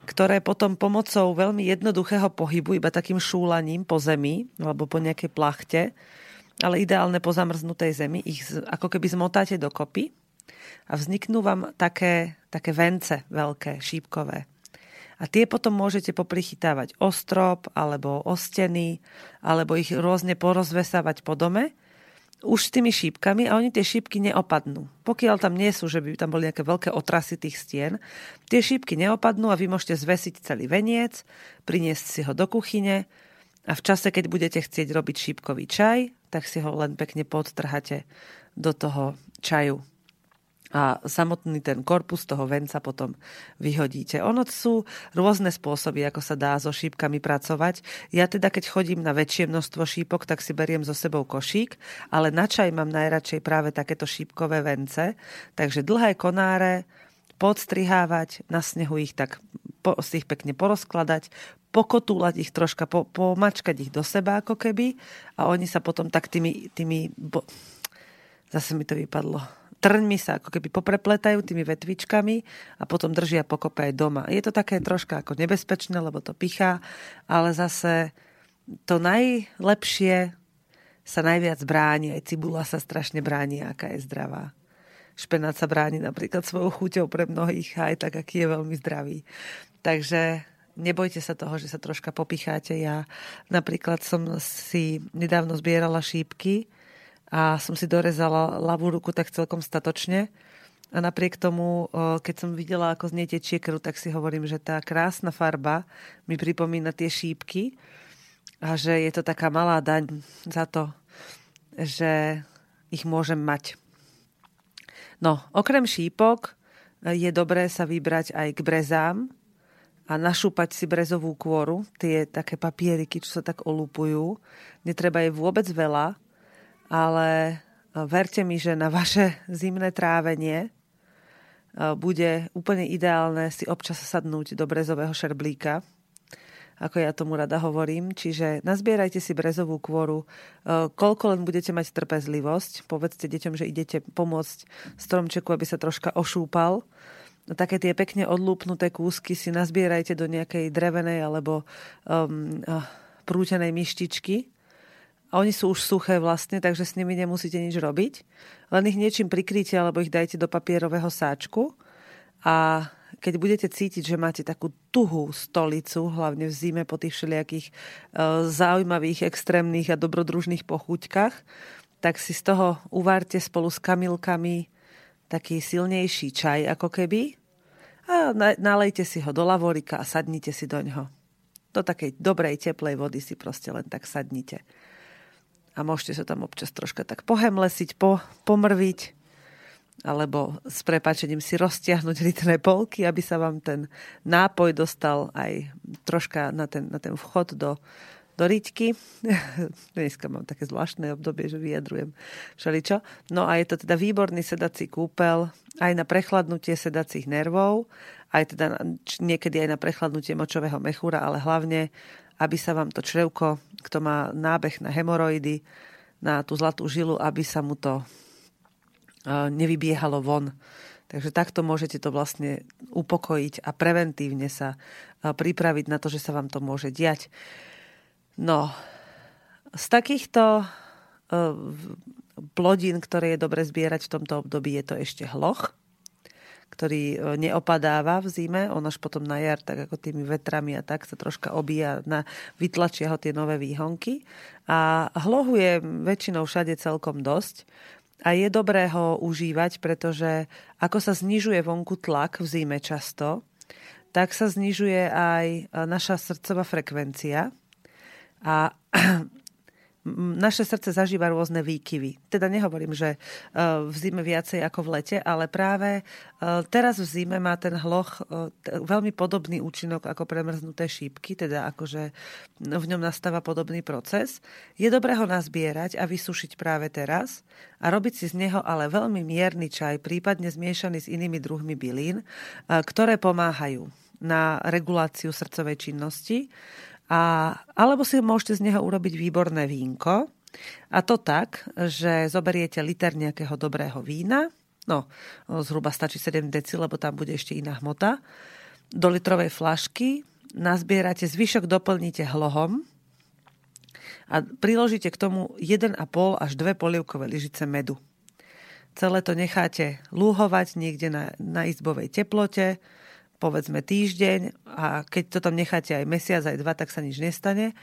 ktoré potom pomocou veľmi jednoduchého pohybu, iba takým šúlaním po zemi alebo po nejakej plachte, ale ideálne po zamrznutej zemi, ich ako keby zmotáte dokopy a vzniknú vám také, také vence veľké, šípkové. A tie potom môžete poprichytávať o strop, alebo o steny, alebo ich rôzne porozvesávať po dome už s tými šípkami a oni tie šípky neopadnú. Pokiaľ tam nie sú, že by tam boli nejaké veľké otrasy tých stien, tie šípky neopadnú a vy môžete zvesiť celý veniec, priniesť si ho do kuchyne a v čase, keď budete chcieť robiť šípkový čaj, tak si ho len pekne podtrhate do toho čaju a samotný ten korpus toho venca potom vyhodíte. Ono sú rôzne spôsoby, ako sa dá so šípkami pracovať. Ja teda, keď chodím na väčšie množstvo šípok, tak si beriem so sebou košík, ale na čaj mám najradšej práve takéto šípkové vence. Takže dlhé konáre, podstrihávať, na snehu ich tak po, si ich pekne porozkladať, pokotúľať ich troška, po, pomačkať ich do seba ako keby a oni sa potom tak tými, tými bo... zase mi to vypadlo trňmi sa ako keby poprepletajú tými vetvičkami a potom držia pokope aj doma. Je to také troška ako nebezpečné, lebo to pichá, ale zase to najlepšie sa najviac bráni, aj cibula sa strašne bráni, aká je zdravá. Špenát sa bráni napríklad svojou chuťou pre mnohých aj tak, aký je veľmi zdravý. Takže nebojte sa toho, že sa troška popicháte. Ja napríklad som si nedávno zbierala šípky a som si dorezala ľavú ruku tak celkom statočne. A napriek tomu, keď som videla, ako z nej krv, tak si hovorím, že tá krásna farba mi pripomína tie šípky a že je to taká malá daň za to, že ich môžem mať. No, okrem šípok je dobré sa vybrať aj k brezám a našúpať si brezovú kôru, tie také papieriky, čo sa tak olúpujú. Netreba je vôbec veľa, ale e, verte mi, že na vaše zimné trávenie e, bude úplne ideálne si občas sadnúť do brezového šerblíka, ako ja tomu rada hovorím. Čiže nazbierajte si brezovú kôru, e, koľko len budete mať trpezlivosť. Povedzte deťom, že idete pomôcť stromčeku, aby sa troška ošúpal. No, také tie pekne odlúpnuté kúsky si nazbierajte do nejakej drevenej alebo um, prútenej myštičky a oni sú už suché vlastne, takže s nimi nemusíte nič robiť. Len ich niečím prikryte alebo ich dajte do papierového sáčku a keď budete cítiť, že máte takú tuhú stolicu, hlavne v zime po tých všelijakých uh, zaujímavých, extrémnych a dobrodružných pochúťkach, tak si z toho uvárte spolu s kamilkami taký silnejší čaj ako keby a nalejte si ho do lavorika a sadnite si do ňoho. Do takej dobrej, teplej vody si proste len tak sadnite. A môžete sa tam občas troška tak pohemlesiť, po, pomrviť, alebo s prepačením si roztiahnuť litré polky, aby sa vám ten nápoj dostal aj troška na ten, na ten vchod do, do riťky. (laughs) Dneska mám také zvláštne obdobie, že vyjadrujem všeličo. No a je to teda výborný sedací kúpel aj na prechladnutie sedacích nervov, aj teda niekedy aj na prechladnutie močového mechúra, ale hlavne, aby sa vám to črevko, kto má nábeh na hemoroidy, na tú zlatú žilu, aby sa mu to nevybiehalo von. Takže takto môžete to vlastne upokojiť a preventívne sa pripraviť na to, že sa vám to môže diať. No, z takýchto uh, plodín, ktoré je dobre zbierať v tomto období, je to ešte hloch, ktorý uh, neopadáva v zime. On až potom na jar, tak ako tými vetrami a tak sa troška obíja, na, vytlačia ho tie nové výhonky. A hlohu je väčšinou všade celkom dosť. A je dobré ho užívať, pretože ako sa znižuje vonku tlak v zime často, tak sa znižuje aj naša srdcová frekvencia a naše srdce zažíva rôzne výkyvy. Teda nehovorím, že e, v zime viacej ako v lete, ale práve e, teraz v zime má ten hloch e, veľmi podobný účinok ako premrznuté šípky, teda akože v ňom nastáva podobný proces. Je dobré ho nazbierať a vysušiť práve teraz a robiť si z neho ale veľmi mierny čaj, prípadne zmiešaný s inými druhmi bylín, ktoré pomáhajú na reguláciu srdcovej činnosti a, alebo si môžete z neho urobiť výborné vínko. A to tak, že zoberiete liter nejakého dobrého vína, no zhruba stačí 7 deci, lebo tam bude ešte iná hmota, do litrovej flašky, nazbierate, zvyšok doplníte hlohom a priložíte k tomu 1,5 až 2 polievkové lyžice medu. Celé to necháte lúhovať niekde na, na izbovej teplote, povedzme týždeň a keď to tam necháte aj mesiac, aj dva, tak sa nič nestane.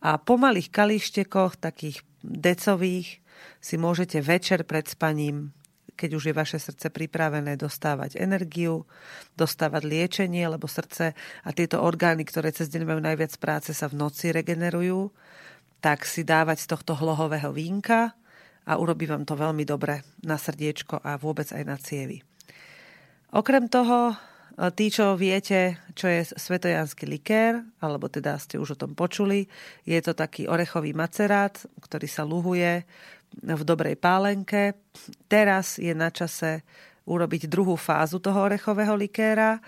A po malých kalištekoch, takých decových, si môžete večer pred spaním, keď už je vaše srdce pripravené, dostávať energiu, dostávať liečenie, lebo srdce a tieto orgány, ktoré cez deň majú najviac práce, sa v noci regenerujú, tak si dávať z tohto hlohového vínka a urobí vám to veľmi dobre na srdiečko a vôbec aj na cievy. Okrem toho Tí, čo viete, čo je svetojanský likér, alebo teda ste už o tom počuli, je to taký orechový macerát, ktorý sa luhuje v dobrej pálenke. Teraz je na čase urobiť druhú fázu toho orechového likéra.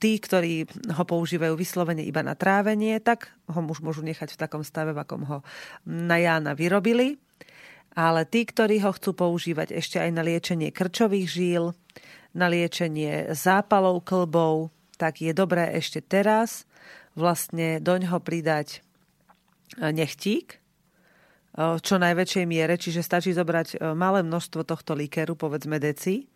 Tí, ktorí ho používajú vyslovene iba na trávenie, tak ho už môžu nechať v takom stave, v akom ho na Jána vyrobili. Ale tí, ktorí ho chcú používať ešte aj na liečenie krčových žíl, na liečenie zápalov klbov, tak je dobré ešte teraz vlastne do ňoho pridať e, nechtík, e, čo najväčšej miere, čiže stačí zobrať e, malé množstvo tohto líkeru, povedzme deci,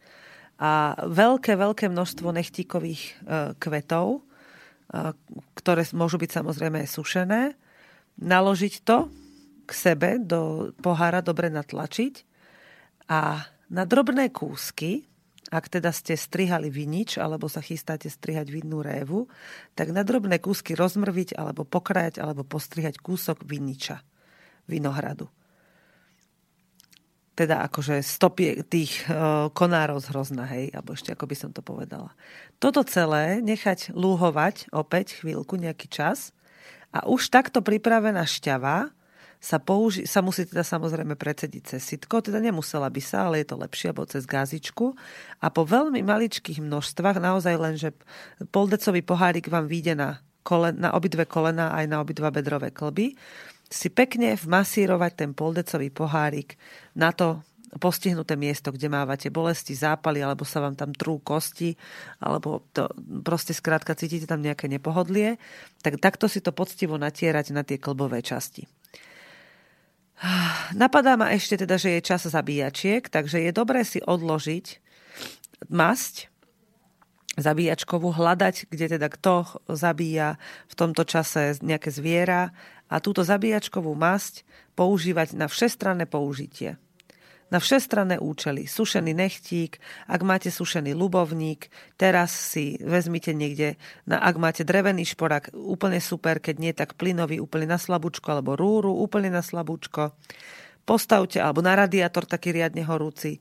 a veľké, veľké množstvo nechtíkových kvetov, ktoré môžu byť samozrejme aj sušené, naložiť to k sebe do pohára, dobre natlačiť a na drobné kúsky ak teda ste strihali vinič alebo sa chystáte strihať vinnú révu, tak na drobné kúsky rozmrviť alebo pokrajať alebo postrihať kúsok viniča, vinohradu. Teda akože stopie tých e, konárov z hrozna, hej, alebo ešte ako by som to povedala. Toto celé nechať lúhovať opäť chvíľku, nejaký čas a už takto pripravená šťava sa, použi- sa musí teda samozrejme predsediť cez sitko, teda nemusela by sa, ale je to lepšie, alebo cez gázičku. A po veľmi maličkých množstvách, naozaj len, že poldecový pohárik vám vyjde na, kolen, na obidve kolena aj na obidva bedrové klby, si pekne vmasírovať ten poldecový pohárik na to postihnuté miesto, kde mávate bolesti, zápaly, alebo sa vám tam trú kosti, alebo to proste skrátka cítite tam nejaké nepohodlie, tak takto si to poctivo natierať na tie klbové časti. Napadá ma ešte teda, že je čas zabíjačiek, takže je dobré si odložiť masť zabíjačkovú, hľadať, kde teda kto zabíja v tomto čase nejaké zviera a túto zabíjačkovú masť používať na všestranné použitie. Na všestranné účely. Sušený nechtík, ak máte sušený lubovník, teraz si vezmite niekde, na, ak máte drevený šporák, úplne super, keď nie tak plynový, úplne na slabúčko, alebo rúru, úplne na slabúčko. Postavte, alebo na radiátor taký riadne horúci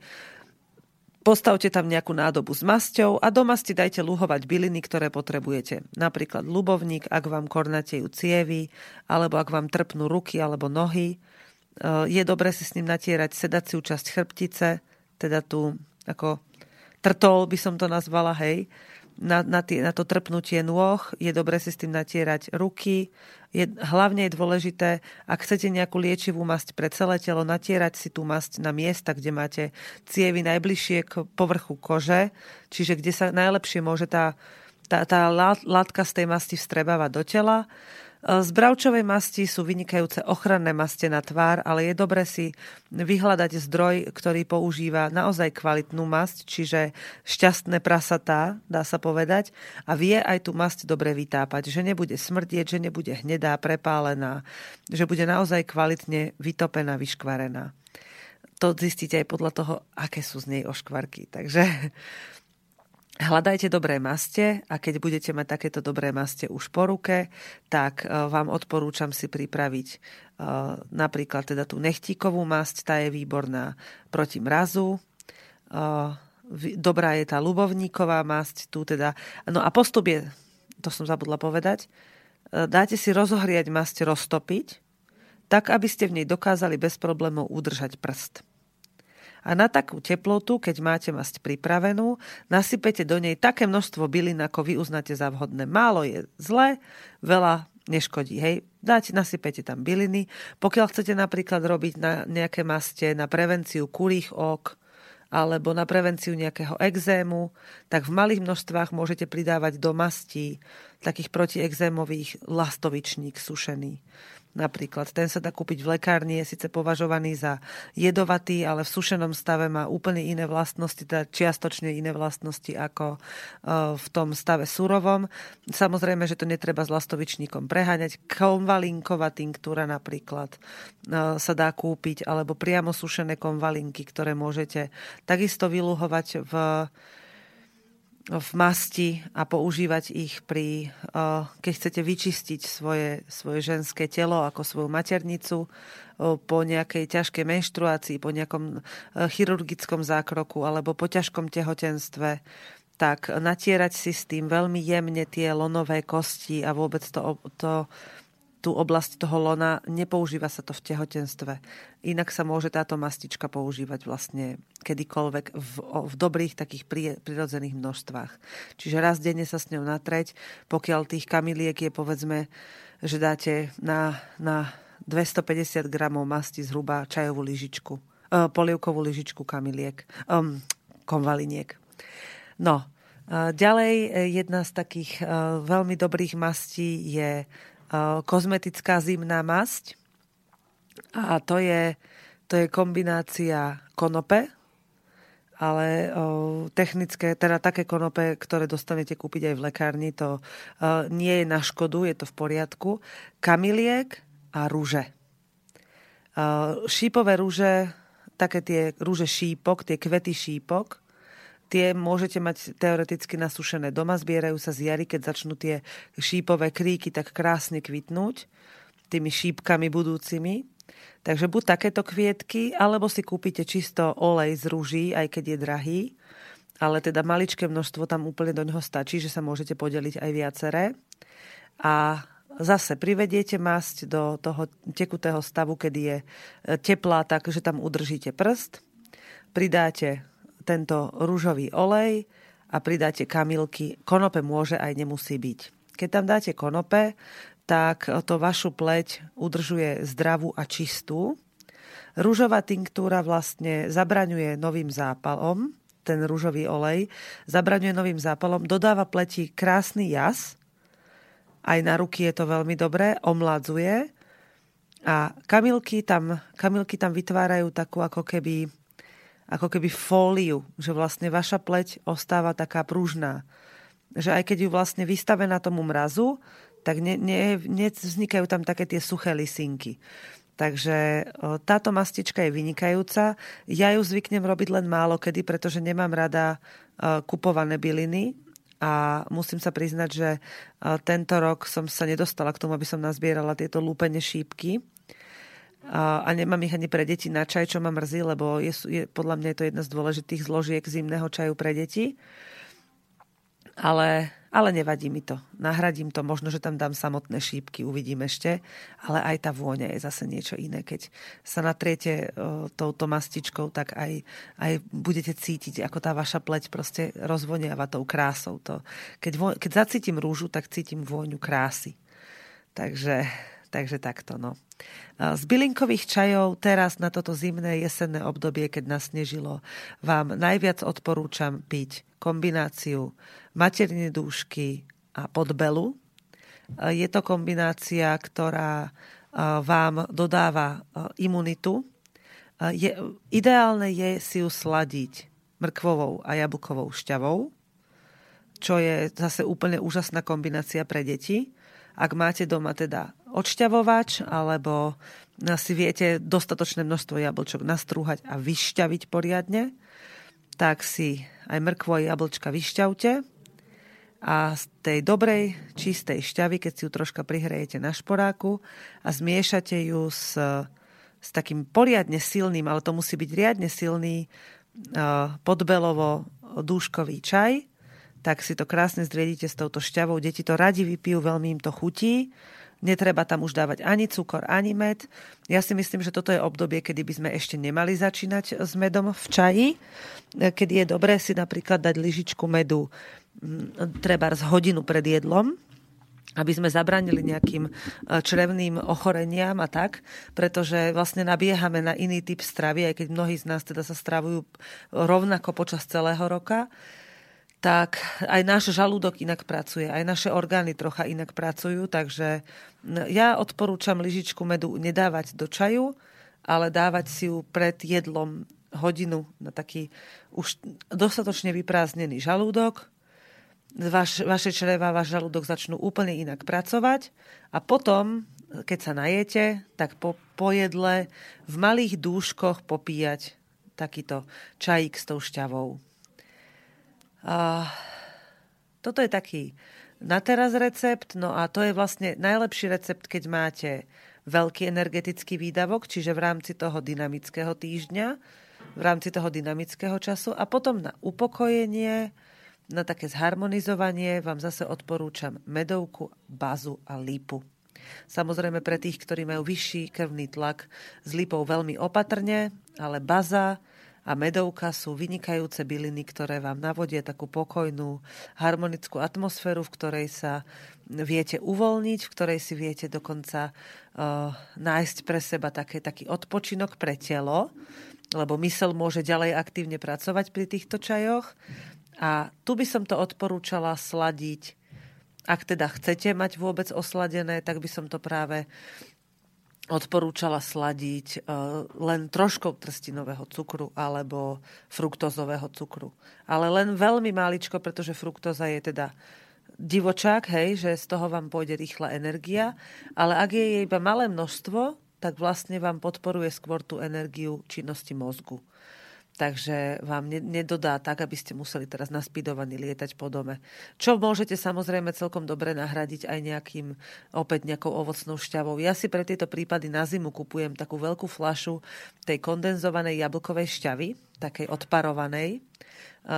Postavte tam nejakú nádobu s masťou a do masti dajte luhovať byliny, ktoré potrebujete. Napríklad lubovník, ak vám kornatejú cievy, alebo ak vám trpnú ruky alebo nohy. E, je dobre si s ním natierať sedaciu časť chrbtice, teda tu ako trtol by som to nazvala, hej na, na, tie, na to trpnutie nôh, je dobre si s tým natierať ruky. Je, hlavne je dôležité, ak chcete nejakú liečivú masť pre celé telo, natierať si tú masť na miesta, kde máte cievy najbližšie k povrchu kože, čiže kde sa najlepšie môže tá, tá, tá látka z tej masti vstrebávať do tela z bravčovej masti sú vynikajúce ochranné maste na tvár, ale je dobre si vyhľadať zdroj, ktorý používa naozaj kvalitnú masť, čiže šťastné prasatá, dá sa povedať, a vie aj tú masť dobre vytápať, že nebude smrdieť, že nebude hnedá, prepálená, že bude naozaj kvalitne vytopená, vyškvarená. To zistíte aj podľa toho, aké sú z nej oškvarky. Takže Hľadajte dobré maste a keď budete mať takéto dobré maste už po ruke, tak e, vám odporúčam si pripraviť e, napríklad teda tú nechtíkovú masť, tá je výborná proti mrazu. E, dobrá je tá ľubovníková masť, tu teda... No a postup je, to som zabudla povedať, dáte si rozohriať masť, roztopiť, tak aby ste v nej dokázali bez problémov udržať prst. A na takú teplotu, keď máte masť pripravenú, nasypete do nej také množstvo bylín, ako vy uznáte za vhodné. Málo je zlé, veľa neškodí. Hej, dáte, nasypete tam byliny. Pokiaľ chcete napríklad robiť na nejaké maste na prevenciu kurých ok, alebo na prevenciu nejakého exému, tak v malých množstvách môžete pridávať do mastí takých protiexémových lastovičník sušený napríklad. Ten sa dá kúpiť v lekárni, je síce považovaný za jedovatý, ale v sušenom stave má úplne iné vlastnosti, teda čiastočne iné vlastnosti ako e, v tom stave surovom. Samozrejme, že to netreba s lastovičníkom preháňať. Konvalinková tinktúra napríklad e, sa dá kúpiť, alebo priamo sušené konvalinky, ktoré môžete takisto vyluhovať v v masti a používať ich pri, eh, keď chcete vyčistiť svoje, svoje ženské telo ako svoju maternicu eh, po nejakej ťažkej menštruácii, po nejakom eh, chirurgickom zákroku alebo po ťažkom tehotenstve, tak natierať si s tým veľmi jemne tie lonové kosti a vôbec to, to tú oblasť toho lona, nepoužíva sa to v tehotenstve. Inak sa môže táto mastička používať vlastne kedykoľvek v, v dobrých takých prirodzených množstvách. Čiže raz denne sa s ňou natreť, pokiaľ tých kamiliek je povedzme, že dáte na, na 250 gramov masti zhruba čajovú lyžičku, uh, polievkovú lyžičku kamiliek, um, konvaliniek. No, uh, ďalej e, jedna z takých uh, veľmi dobrých mastí je kozmetická zimná masť. A to je, to je kombinácia konope, ale o, technické, teda také konope, ktoré dostanete kúpiť aj v lekárni, to o, nie je na škodu, je to v poriadku. Kamiliek a rúže. O, šípové rúže, také tie rúže šípok, tie kvety šípok, Tie môžete mať teoreticky nasušené doma, zbierajú sa z jary, keď začnú tie šípové kríky tak krásne kvitnúť tými šípkami budúcimi. Takže buď takéto kvietky, alebo si kúpite čisto olej z rúží, aj keď je drahý, ale teda maličké množstvo tam úplne do neho stačí, že sa môžete podeliť aj viaceré. A zase privediete masť do toho tekutého stavu, kedy je teplá, takže tam udržíte prst, pridáte tento rúžový olej a pridáte kamilky. Konope môže aj nemusí byť. Keď tam dáte konope, tak to vašu pleť udržuje zdravú a čistú. Rúžová tinktúra vlastne zabraňuje novým zápalom, ten rúžový olej, zabraňuje novým zápalom, dodáva pleti krásny jas, aj na ruky je to veľmi dobré, omladzuje a kamilky tam, kamilky tam vytvárajú takú ako keby ako keby fóliu, že vlastne vaša pleť ostáva taká pružná. že aj keď ju vlastne na tomu mrazu, tak ne, ne, nevznikajú tam také tie suché lisinky. Takže táto mastička je vynikajúca. Ja ju zvyknem robiť len málo kedy, pretože nemám rada kupované byliny a musím sa priznať, že tento rok som sa nedostala k tomu, aby som nazbierala tieto lúpenie šípky a nemám ich ani pre deti na čaj, čo ma mrzí, lebo je, je, podľa mňa je to jedna z dôležitých zložiek zimného čaju pre deti. Ale ale nevadí mi to. Nahradím to, možno, že tam dám samotné šípky, uvidím ešte, ale aj tá vôňa je zase niečo iné. Keď sa natriete o, touto mastičkou, tak aj, aj budete cítiť, ako tá vaša pleť proste rozvoniava tou krásou. To, keď, vo, keď zacítim rúžu, tak cítim vôňu krásy. Takže, takže takto, no. Z bylinkových čajov teraz na toto zimné jesenné obdobie, keď nasnežilo, vám najviac odporúčam piť kombináciu materniny dúšky a podbelu. Je to kombinácia, ktorá vám dodáva imunitu. Je, ideálne je si ju sladiť mrkvovou a jablkovou šťavou, čo je zase úplne úžasná kombinácia pre deti. Ak máte doma teda odšťavovač, alebo si viete dostatočné množstvo jablčok nastrúhať a vyšťaviť poriadne, tak si aj mrkvo jablčka vyšťavte. A z tej dobrej, čistej šťavy, keď si ju troška prihrejete na šporáku a zmiešate ju s, s takým poriadne silným, ale to musí byť riadne silný podbelovo dúškový čaj, tak si to krásne zdriedite s touto šťavou. Deti to radi vypijú, veľmi im to chutí Netreba tam už dávať ani cukor, ani med. Ja si myslím, že toto je obdobie, kedy by sme ešte nemali začínať s medom v čaji, kedy je dobré si napríklad dať lyžičku medu mm, treba z hodinu pred jedlom, aby sme zabranili nejakým e, črevným ochoreniam a tak, pretože vlastne nabiehame na iný typ stravy, aj keď mnohí z nás teda sa stravujú rovnako počas celého roka tak aj náš žalúdok inak pracuje, aj naše orgány trocha inak pracujú, takže ja odporúčam lyžičku medu nedávať do čaju, ale dávať si ju pred jedlom hodinu na taký už dostatočne vyprázdnený žalúdok. Vaš, vaše čreva, váš žalúdok začnú úplne inak pracovať a potom, keď sa najete, tak po, po jedle v malých dúškoch popíjať takýto čajík s tou šťavou. A toto je taký na teraz recept, no a to je vlastne najlepší recept, keď máte veľký energetický výdavok, čiže v rámci toho dynamického týždňa, v rámci toho dynamického času a potom na upokojenie, na také zharmonizovanie vám zase odporúčam medovku, bazu a lípu. Samozrejme pre tých, ktorí majú vyšší krvný tlak, s lípou veľmi opatrne, ale baza, a medovka sú vynikajúce byliny, ktoré vám navodia takú pokojnú, harmonickú atmosféru, v ktorej sa viete uvoľniť, v ktorej si viete dokonca uh, nájsť pre seba také, taký odpočinok pre telo, lebo mysel môže ďalej aktívne pracovať pri týchto čajoch. A tu by som to odporúčala sladiť ak teda chcete mať vôbec osladené, tak by som to práve odporúčala sladiť e, len troškou trstinového cukru alebo fruktozového cukru. Ale len veľmi máličko, pretože fruktoza je teda divočák, hej, že z toho vám pôjde rýchla energia, ale ak je jej iba malé množstvo, tak vlastne vám podporuje skôr tú energiu činnosti mozgu takže vám nedodá tak, aby ste museli teraz naspidovaní lietať po dome. Čo môžete samozrejme celkom dobre nahradiť aj nejakým, opäť nejakou ovocnou šťavou. Ja si pre tieto prípady na zimu kupujem takú veľkú flašu tej kondenzovanej jablkovej šťavy, takej odparovanej, e,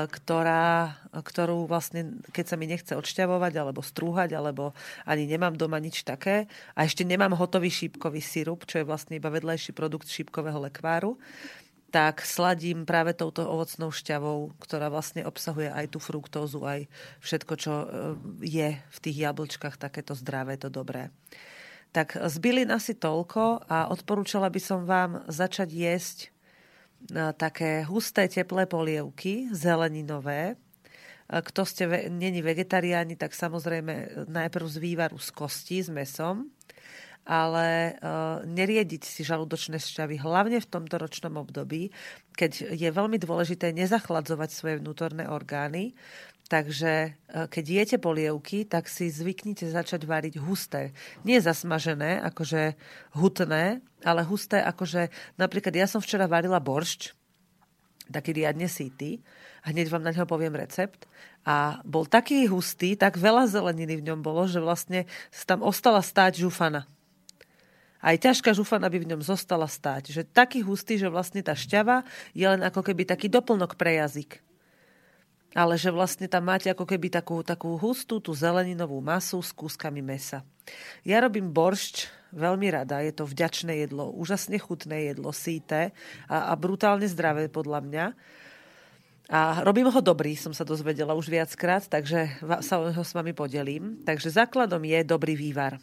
ktorá, ktorú vlastne, keď sa mi nechce odšťavovať alebo strúhať, alebo ani nemám doma nič také. A ešte nemám hotový šípkový sirup, čo je vlastne iba vedľajší produkt šípkového lekváru tak sladím práve touto ovocnou šťavou, ktorá vlastne obsahuje aj tú fruktózu, aj všetko, čo e, je v tých jablčkách, takéto zdravé, to dobré. Tak z bylin asi toľko a odporúčala by som vám začať jesť e, také husté, teplé polievky, zeleninové. E, kto ste není vegetariáni, tak samozrejme najprv z vývaru z kosti s mesom ale uh, neriediť si žalúdočné šťavy, hlavne v tomto ročnom období, keď je veľmi dôležité nezachladzovať svoje vnútorné orgány, Takže e, keď jete polievky, tak si zvyknite začať variť husté. Nie zasmažené, akože hutné, ale husté, akože napríklad ja som včera varila boršč, taký riadne síty, hneď vám na neho poviem recept. A bol taký hustý, tak veľa zeleniny v ňom bolo, že vlastne tam ostala stáť žufana. Aj ťažká žufana by v ňom zostala stáť. Že taký hustý, že vlastne tá šťava je len ako keby taký doplnok pre jazyk ale že vlastne tam máte ako keby takú, takú hustú tú zeleninovú masu s kúskami mesa. Ja robím boršč veľmi rada, je to vďačné jedlo, úžasne chutné jedlo, síte a, a brutálne zdravé podľa mňa. A robím ho dobrý, som sa dozvedela už viackrát, takže sa ho s vami podelím. Takže základom je dobrý vývar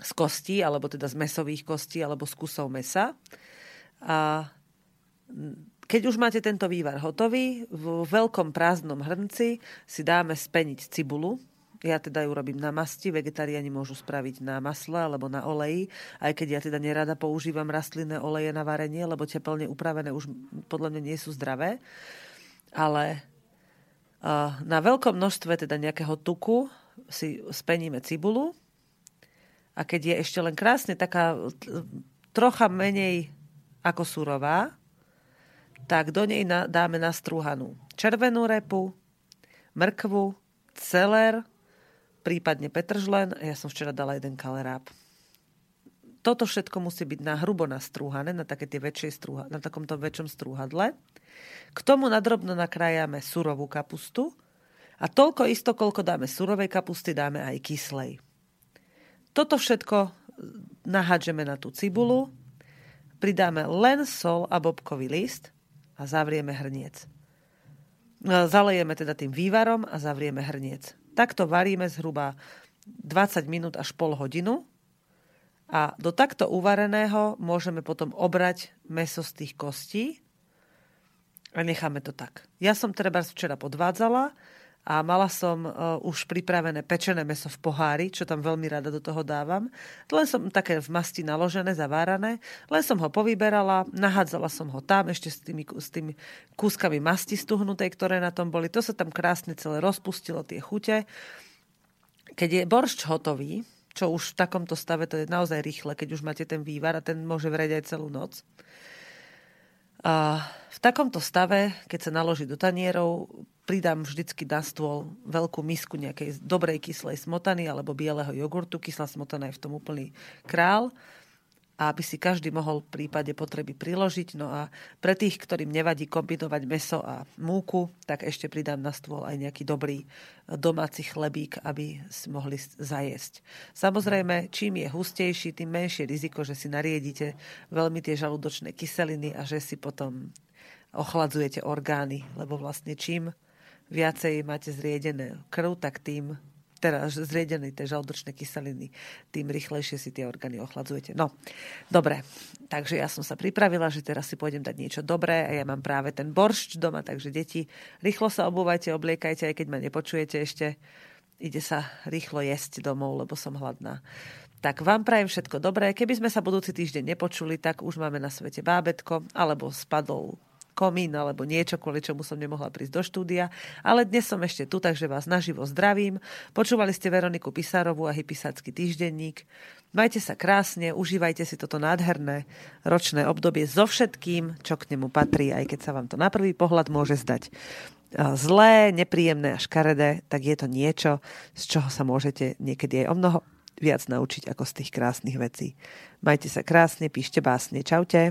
z kostí, alebo teda z mesových kostí, alebo z kusov mesa. A keď už máte tento vývar hotový, v veľkom prázdnom hrnci si dáme speniť cibulu. Ja teda ju robím na masti, vegetariáni môžu spraviť na masle alebo na oleji, aj keď ja teda nerada používam rastlinné oleje na varenie, lebo teplne upravené už podľa mňa nie sú zdravé. Ale na veľkom množstve teda nejakého tuku si speníme cibulu a keď je ešte len krásne taká trocha menej ako surová, tak do nej dáme nastrúhanú červenú repu, mrkvu, celer, prípadne petržlen. Ja som včera dala jeden kaleráb. Toto všetko musí byť na hrubo nastrúhané, na, také tie väčšie strúha, na takomto väčšom strúhadle. K tomu nadrobno nakrájame surovú kapustu a toľko isto, koľko dáme surovej kapusty, dáme aj kyslej. Toto všetko nahádžeme na tú cibulu, pridáme len sol a bobkový list a zavrieme hrniec. No, zalejeme teda tým vývarom a zavrieme hrniec. Takto varíme zhruba 20 minút až pol hodinu a do takto uvareného môžeme potom obrať meso z tých kostí a necháme to tak. Ja som treba včera podvádzala, a mala som uh, už pripravené pečené meso v pohári, čo tam veľmi rada do toho dávam. Len som také v masti naložené, zavárané. Len som ho povyberala, nahádzala som ho tam ešte s tými, s tými kúskami masti stuhnutej, ktoré na tom boli. To sa tam krásne celé rozpustilo, tie chute. Keď je boršč hotový, čo už v takomto stave to je naozaj rýchle, keď už máte ten vývar a ten môže vrieť aj celú noc. A v takomto stave, keď sa naloží do tanierov, pridám vždycky na stôl veľkú misku nejakej dobrej kyslej smotany alebo bieleho jogurtu. Kyslá smotana je v tom úplný král a aby si každý mohol v prípade potreby priložiť. No a pre tých, ktorým nevadí kombinovať meso a múku, tak ešte pridám na stôl aj nejaký dobrý domáci chlebík, aby si mohli zajesť. Samozrejme, čím je hustejší, tým menšie riziko, že si nariedite veľmi tie žalúdočné kyseliny a že si potom ochladzujete orgány, lebo vlastne čím viacej máte zriedené krv, tak tým teda zriedené tie žalúdočné kyseliny, tým rýchlejšie si tie orgány ochladzujete. No, dobre, takže ja som sa pripravila, že teraz si pôjdem dať niečo dobré a ja mám práve ten boršč doma, takže deti, rýchlo sa obúvajte, obliekajte, aj keď ma nepočujete ešte, ide sa rýchlo jesť domov, lebo som hladná. Tak vám prajem všetko dobré. Keby sme sa budúci týždeň nepočuli, tak už máme na svete bábetko, alebo spadol komín alebo niečo, kvôli čomu som nemohla prísť do štúdia. Ale dnes som ešte tu, takže vás naživo zdravím. Počúvali ste Veroniku Pisárovú a Hypisácky týždenník. Majte sa krásne, užívajte si toto nádherné ročné obdobie so všetkým, čo k nemu patrí, aj keď sa vám to na prvý pohľad môže zdať zlé, nepríjemné a škaredé, tak je to niečo, z čoho sa môžete niekedy aj o mnoho viac naučiť ako z tých krásnych vecí. Majte sa krásne, píšte básne. Čaute.